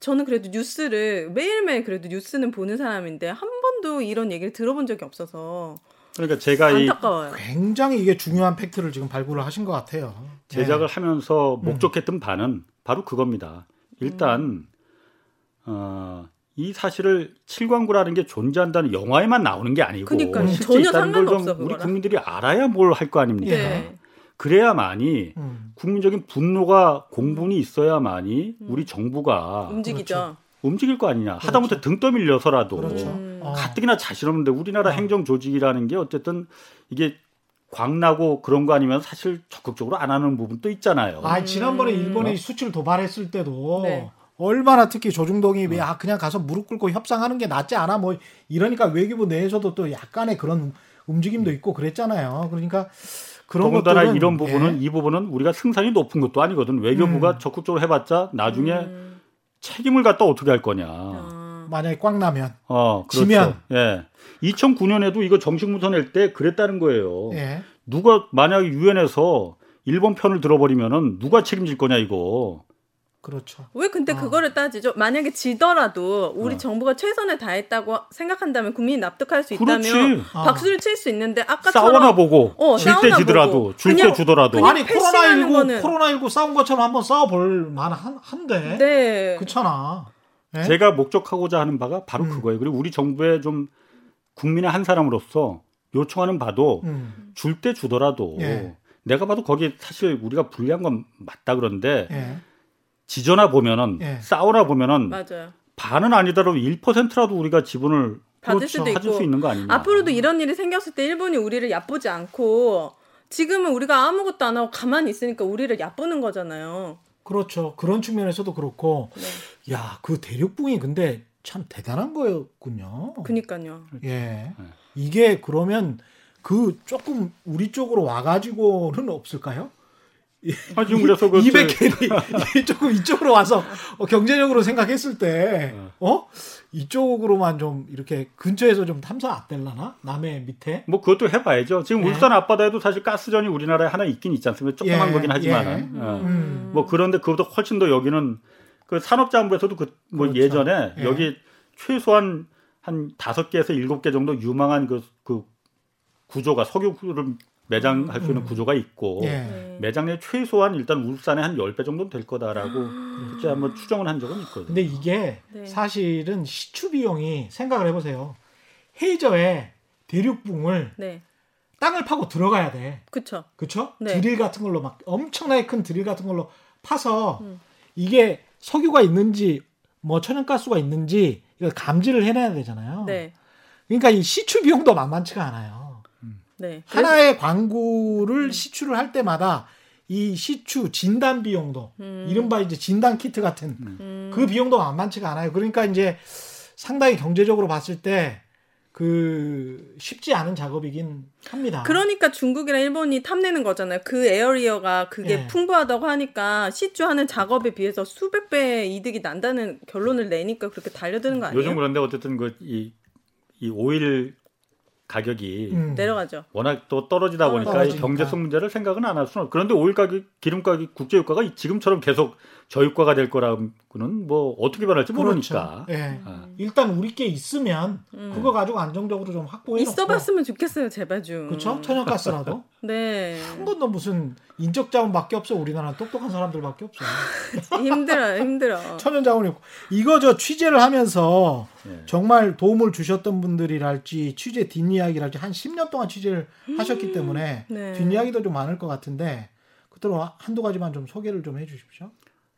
저는 그래도 뉴스를 매일매일 그래도 뉴스는 보는 사람인데 한 번도 이런 얘기를 들어본 적이 없어서 그러니까 제가 이 안타까워요. 굉장히 이게 중요한 팩트를 지금 발굴을 하신 것 같아요. 제작을 예. 하면서 목적했던 바는 바로 그겁니다. 일단 어, 이 사실을 칠광구라는 게 존재한다는 영화에만 나오는 게 아니고 그러니까요. 실제 전혀 있다는 걸 상관없어, 좀 우리. 국민들이 알아야 뭘 할 거 아닙니까? 네. 그래야만이 음. 국민적인 분노가 공분이 있어야만이 우리 정부가 음. 움직이죠. 움직일 거 아니냐. 하다못해 등 떠밀려서라도 그렇죠. 음. 어. 가뜩이나 자신 없는데 우리나라 어. 행정 조직이라는 게 어쨌든 이게 광나고 그런 거 아니면 사실 적극적으로 안 하는 부분도 있잖아요. 아 지난번에 음. 일본이 수출 도발했을 때도 네. 얼마나 특히 조중동이 야 그냥 가서 무릎 꿇고 협상하는 게 낫지 않아 뭐 이러니까 외교부 내에서도 또 약간의 그런 움직임도 있고 그랬잖아요. 그러니까 그런 더군다나 것들은 이런 부분은 예. 이 부분은 우리가 승산이 높은 것도 아니거든. 외교부가 음. 적극적으로 해봤자 나중에 음. 책임을 갖다 어떻게 할 거냐. 어. 만약에 꽉 나면 어, 그렇죠. 지면. 예. 2009년에도 이거 정식 문서 낼 때 그랬다는 거예요. 예. 누가 만약에 유엔에서 일본 편을 들어버리면은 누가 책임질 거냐 이거. 그렇죠. 왜 근데 어. 그거를 따지죠? 만약에 지더라도 우리 어. 정부가 최선을 다했다고 생각한다면 국민이 납득할 수 있다면 그렇지. 아. 박수를 칠 수 있는데 아까처럼 싸워나 보고 어, 질때 싸우나 지더라도 보고. 줄때 주더라도 그냥 아니 패싱하는 코로나19 거는- 코로나19 싸운 것처럼 한번 싸워볼 만한 한데 네. 그렇잖아. 예? 제가 목적하고자 하는 바가 바로 음. 그거예요. 그리고 우리 정부의 좀 국민의 한 사람으로서 요청하는 바도 음. 줄때 주더라도 예. 내가 봐도 거기 사실 우리가 불리한 건 맞다 그런데 예. 지저나 보면은 예. 싸우나 보면은 맞아요. 반은 아니더라도 1%라도 우리가 지분을 받을 그렇죠. 수도 있고 수 있는 거 아니냐. 앞으로도 이런 일이 생겼을 때 일본이 우리를 얕보지 않고 지금은 우리가 아무것도 안 하고 가만히 있으니까 우리를 얕보는 거잖아요. 그렇죠. 그런 측면에서도 그렇고 네. 야 그 대륙붕이 근데 참 대단한 거였군요. 그니까요. 예. 네. 이게 그러면 그 조금 우리 쪽으로 와가지고는 없을까요? 아, 지금 그래서 그 200캔이 조금 이쪽으로 와서 어, 경제적으로 생각했을 때, 네. 어? 이쪽으로만 좀 이렇게 근처에서 좀 탐사 안 될라나? 남해 밑에? 뭐 그것도 해봐야죠. 지금 예. 울산 앞바다에도 사실 가스전이 우리나라에 하나 있긴 있지 않습니까? 조그만 예, 거긴 하지만 예. 은 음. 뭐 그런데 그보다 훨씬 더 여기는 그 산업자원부에서도 그 뭐 그렇죠. 예전에 예. 여기 최소한 한 다섯 개에서 일곱 개 정도 유망한 그, 그 구조가 석유를 매장할 수 있는 구조가 있고 예. 네. 매장 내 최소한 일단 울산에 한 10배 정도는 될 거다라고 그때 한번 추정을 한 적은 있거든요. 근데 이게 네. 사실은 시추 비용이 생각을 해 보세요. 해저에 대륙붕을 네. 땅을 파고 들어가야 돼. 그쵸. 그쵸? 네. 드릴 같은 걸로 막 엄청나게 큰 드릴 같은 걸로 파서 음. 이게 석유가 있는지 뭐 천연가스가 있는지 이걸 감지를 해내야 되잖아요. 네. 그러니까 이 시추 비용도 만만치가 않아요. 네. 하나의 광구를 시추를 할 때마다 이 시추 진단 비용도 음. 이른바 이제 진단 키트 같은 음. 그 비용도 만만치가 않아요. 그러니까 이제 상당히 경제적으로 봤을 때 그 쉽지 않은 작업이긴 합니다. 그러니까 중국이랑 일본이 탐내는 거잖아요. 그 area가 그게 예. 풍부하다고 하니까 시추하는 작업에 비해서 수백 배 이득이 난다는 결론을 내니까 그렇게 달려드는 거 아니에요? 요즘 그런데 어쨌든 그이 이 오일 가격이 음. 내려가죠. 워낙 또 떨어지다 보니까 떨어지니까. 경제성 문제를 생각은 안 할 수는 없. 그런데 오일 가격, 기름 가격, 국제 유가가 지금처럼 계속 저유가가 될 거라고는 뭐 어떻게 변할지 모르니까. 그렇죠. 예. 아. 일단 우리 게 있으면 음. 그거 가지고 안정적으로 좀 확보해 놓고 있어봤으면 좋겠어요, 제발 좀. 그렇죠? 천연가스라도 <laughs> 네. 한 번도 무슨 인적 자원밖에 없어. 우리나라 똑똑한 사람들밖에 없어. <laughs> 힘들어요, 힘들어. 천연 자원이 없고 이거 저 취재를 하면서 예. 정말 도움을 주셨던 분들이랄지 취재 뒷이야기랄지 한 10년 동안 취재를 하셨기 때문에 네. 뒷이야기도 좀 많을 것 같은데 그대로 한두 가지만 좀 소개를 좀 해주십시오.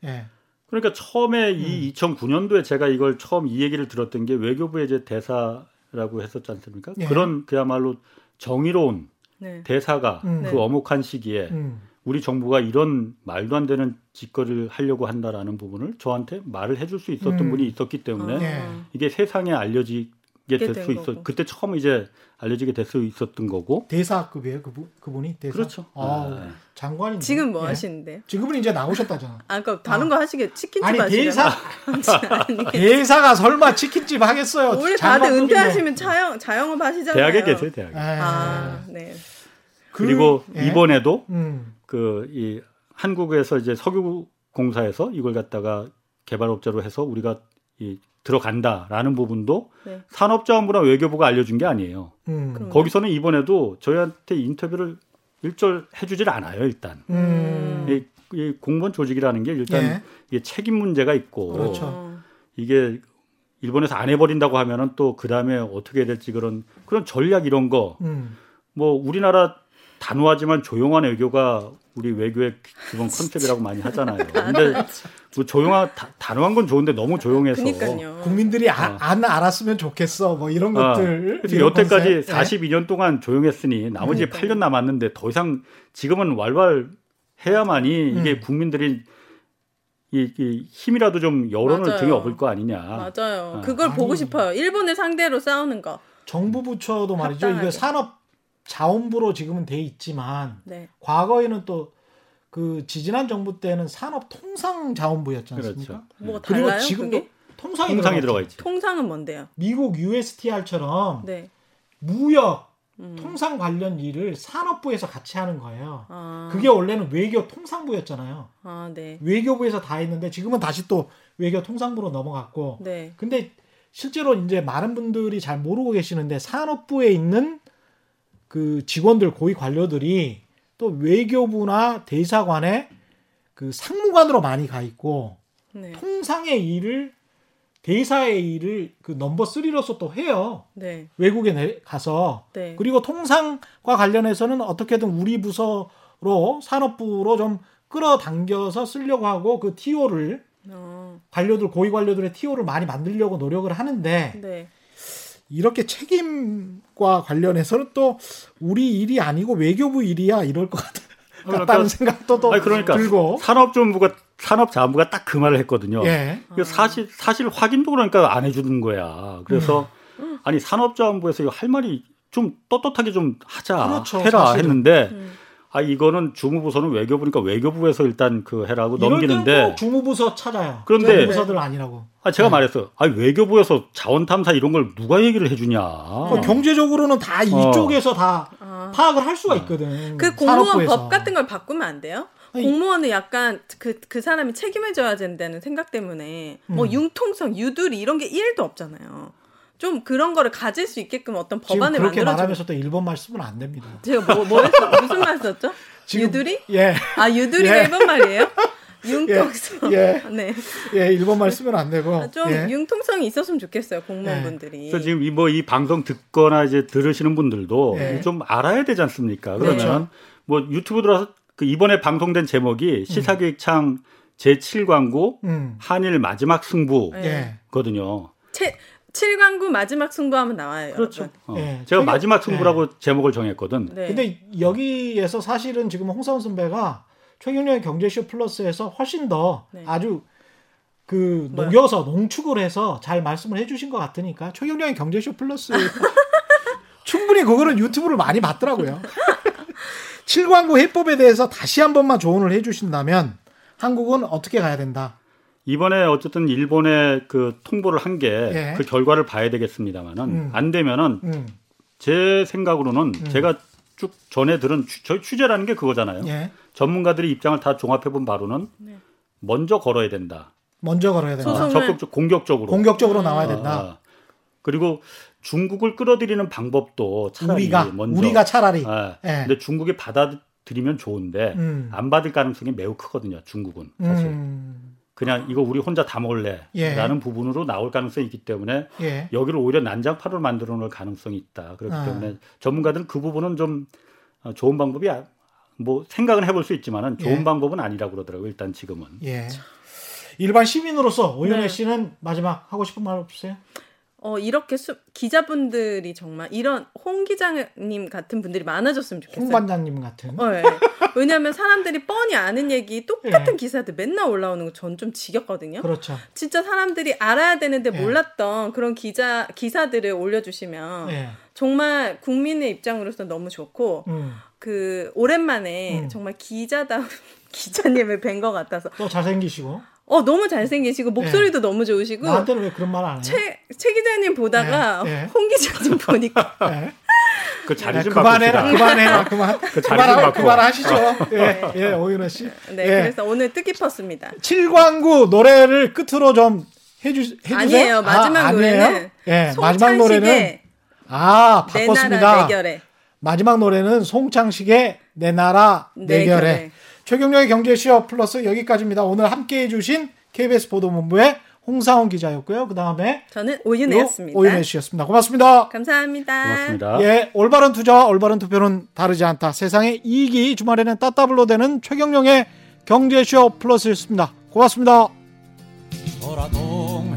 예. 그러니까 처음에 음. 이 2009년도에 제가 이걸 처음 이 얘기를 들었던 게 외교부의 이제 대사라고 했었지 않습니까? 예. 그런 그야말로 정의로운 네. 대사가 음. 그 네. 어목한 시기에 음. 우리 정부가 이런 말도 안 되는 짓거리를 하려고 한다라는 부분을 저한테 말을 해줄 수 있었던 음. 분이 있었기 때문에 어. 예. 이게 세상에 알려지게 될된수 있어. 그때 처음 이제 알려지게 될 수 있었던 거고. 대사급이에요, 그분 그분이 대사. 그렇죠. 아, 네. 장관인. 지금 뭐 하시는데요? 지금은 이제 나오셨다잖아. 아, 그러니까 다른 거 하시게 치킨집 아니? 대사 <laughs> <laughs> 대사가 설마 치킨집 하겠어요? 우리 다들. 은퇴하시면 자영 자영업 하시잖아요. 대학에 계세요, 대학에. 예. 아, 네. 그- 그리고 예. 이번에도 음. 그이 한국에서 이제 석유 공사에서 이걸 갖다가 개발업자로 해서 우리가 이 들어간다라는 부분도 네. 산업자원부나 외교부가 알려준 게 아니에요. 음. 거기서는 이번에도 저희한테 인터뷰를 일절 해주질 않아요. 일단 음. 이, 이 공무원 조직이라는 게 일단 예. 이게 책임 문제가 있고 그렇죠. 어, 이게 일본에서 안 해버린다고 하면은 또 그 다음에 어떻게 해야 될지 그런 그런 전략 이런 거 음. 뭐 우리나라 단호하지만 조용한 외교가 우리 외교의 기본 <laughs> 컨셉이라고 많이 하잖아요. 근데 뭐 조용한 다- 단호한 건 좋은데 너무 조용해서 그니까요. 국민들이 아- 어. 안 알았으면 좋겠어. 뭐 이런 아, 것들. 그래서 이런 여태까지 컨셉. 예. 42년 동안 조용했으니 나머지 그러니까요. 8년 남았는데 더 이상 지금은 왈왈 해야만이 이게 음. 국민들이 이, 이 힘이라도 좀 여론을 맞아요. 등에 업을 거 아니냐. 맞아요. 아. 그걸 아니. 보고 싶어요. 일본을 상대로 싸우는 거. 정부 부처도 말이죠. 합당하게. 이거 산업 자원부로 지금은 돼 있지만 네. 과거에는 또 그 지지난 정부 때는 산업 통상 자원부였지 않습니까? 그렇죠. 뭐가 그리고 달라요? 지금도 그게? 통상이, 통상이 들어가 있죠. 통상은 뭔데요? 미국 USTR처럼 네. 무역 음. 통상 관련 일을 산업부에서 같이 하는 거예요. 아, 그게 원래는 외교 통상부였잖아요. 아, 네. 외교부에서 다 했는데 지금은 다시 또 외교 통상부로 넘어갔고 네. 근데 실제로 이제 많은 분들이 잘 모르고 계시는데 산업부에 있는 그 직원들 고위 관료들이 또 외교부나 대사관에 그 상무관으로 많이 가 있고 네. 통상의 일을 대사의 일을 그 넘버 3로서 또 해요. 네. 외국에 내- 가서 네. 그리고 통상과 관련해서는 어떻게든 우리 부서로 산업부로 좀 끌어당겨서 쓰려고 하고 그 TO를 어, 관료들 고위 관료들의 TO를 많이 만들려고 노력을 하는데 네. 이렇게 책임과 관련해서는 또 우리 일이 아니고 외교부 일이야 이럴 것 같, 그러니까- 같다는 생각도 또 아니, 그러니까 들고 산업정부가 산업자원부가 딱 그 말을 했거든요. 예 사실 사실 확인도 그러니까 안 해주는 거야. 그래서 음. 아니 산업자원부에서 이거 할 말이 좀 떳떳하게 좀 하자 그렇죠, 해라 사실은. 했는데 음. 아 이거는 주무부서는 외교부니까 외교부에서 일단 그 해라고 넘기는데 꼭 주무부서 찾아요. 그런데- 부서들 아니라고. 아 제가 네. 말했어. 아 외교부에서 자원 탐사 이런 걸 누가 얘기를 해주냐. 그 경제적으로는 다 어. 이쪽에서 다 아. 파악을 할 수가 있거든. 그 공무원 산업부에서. 법 같은 걸 바꾸면 안 돼요? 공무원은 약간 그, 그 사람이 책임을 져야 된다는 생각 때문에 뭐 음. 융통성, 유두리 이런 게 1도 없잖아요. 좀 그런 거를 가질 수 있게끔 어떤 법안을 그렇게 만들어 말하면서 또 일본 말 쓰면 안 됩니다. 제가 뭐, 뭐 했어? 무슨 말 썼죠? 지금- 유두리? 예. 아, 유두리가 예. 일본 말이에요? <laughs> 융통성. 예. 네. 예, 일본 말 쓰면 안 되고. 아, 좀 예. 융통성이 있었으면 좋겠어요, 공무원분들이. 그래서 지금 이 뭐 이 방송 듣거나 이제 들으시는 분들도 네. 좀 알아야 되지 않습니까? 그러면 그렇죠. 뭐 유튜브 들어서 그 이번에 방송된 제목이 시사기획창 제7광고 음. 한일 마지막 승부거든요. 네. 예. 채, 7광구 마지막 승부하면 나와요. 그렇죠. 어. 예. 제가 마지막 승부라고 제목을 정했거든. 네. 근데 여기에서 사실은 지금 홍사원 선배가 최경련의 경제쇼 플러스에서 훨씬 더 네. 아주 그? 녹여서 농축을 해서 잘 말씀을 해주신 것 같으니까 최경련의 경제쇼 플러스 <laughs> 충분히 그거는 유튜브를 많이 봤더라고요. <laughs> 7광고 해법에 대해서 다시 한 번만 조언을 해주신다면 한국은 어떻게 가야 된다. 이번에 어쨌든 일본에 그 통보를 한게 예. 그 결과를 봐야 되겠습니다만은 음. 안 되면은 음, 제 생각으로는 제가 쭉 전에 들은 취- 저희 취재라는 게 그거잖아요. 예. 전문가들의 입장을 다 종합해 본 바로는 네. 먼저 걸어야 된다. 먼저 걸어야 된다. 소송을- 적극적 공격적으로. 공격적으로 나와야 된다. 아, 그리고 중국을 끌어들이는 방법도 차라리 우리가 먼저 우리가 차라리 아, 예. 근데 중국이 받아들이면 좋은데 음. 안 받을 가능성이 매우 크거든요. 중국은 사실 음, 그냥 이거 우리 혼자 다 먹을래라는 예. 부분으로 나올 가능성이 있기 때문에 예. 여기를 오히려 난장판으로 만들어 놓을 가능성이 있다. 그렇기 아. 때문에 전문가들은 그 부분은 좀 어, 좋은 방법이 아- 뭐 생각은 해볼 수 있지만은 좋은 예. 방법은 아니라고 그러더라고요. 일단 지금은. 예. 일반 시민으로서 오연혜 네. 씨는 마지막 하고 싶은 말 없으세요? 어, 이렇게 수, 기자분들이 정말 이런 홍 기자님 같은 분들이 많아졌으면 좋겠어요. 홍 반장님 같은. 어, 예. 왜냐하면 사람들이 뻔히 아는 얘기 똑같은 예. 기사들 맨날 올라오는 거 전 좀 지겹거든요. 그렇죠. 진짜 사람들이 알아야 되는데 예. 몰랐던 그런 기자 기사들을 올려주시면 예. 정말 국민의 입장으로서 너무 좋고 음. 그 오랜만에 음. 정말 기자다운 <laughs> 기자님을 뵌 것 같아서 또 잘생기시고. 어 너무 잘생기시고 목소리도 너무 좋으시고 나한테는 왜 그런 말 안 해요? 최, 최 기자님 보다가 예, 예. 홍 기자님 <laughs> 보니까 예. 그 자리 예, 좀 그만해라. 그만해라, 그만. 그 자리 좀 그만. 그만하시죠. 예, 예, 오윤혜 씨. 네 예. 그래서 오늘 뜻깊었습니다. 7광구 노래를 끝으로 좀 해주, 해주세요. 아니에요 마지막 아, 노래는? 예, 마지막 노래는 아내 바꿨습니다. 나라 내 결에 마지막 노래는 송창식의 내 나라 내 내 결에 결에. 최경영의 경제쇼 플러스 여기까지입니다. 오늘 함께 해주신 KBS 보도본부의 홍사원 기자였고요. 그 다음에 저는 오윤혜였습니다. 오윤혜 씨였습니다. 고맙습니다. 감사합니다. 고맙습니다. 예, 올바른 투자와 올바른 투표는 다르지 않다. 세상의 이익이 주말에는 따따블로 되는 최경영의 경제쇼 플러스였습니다. 고맙습니다. 돌아동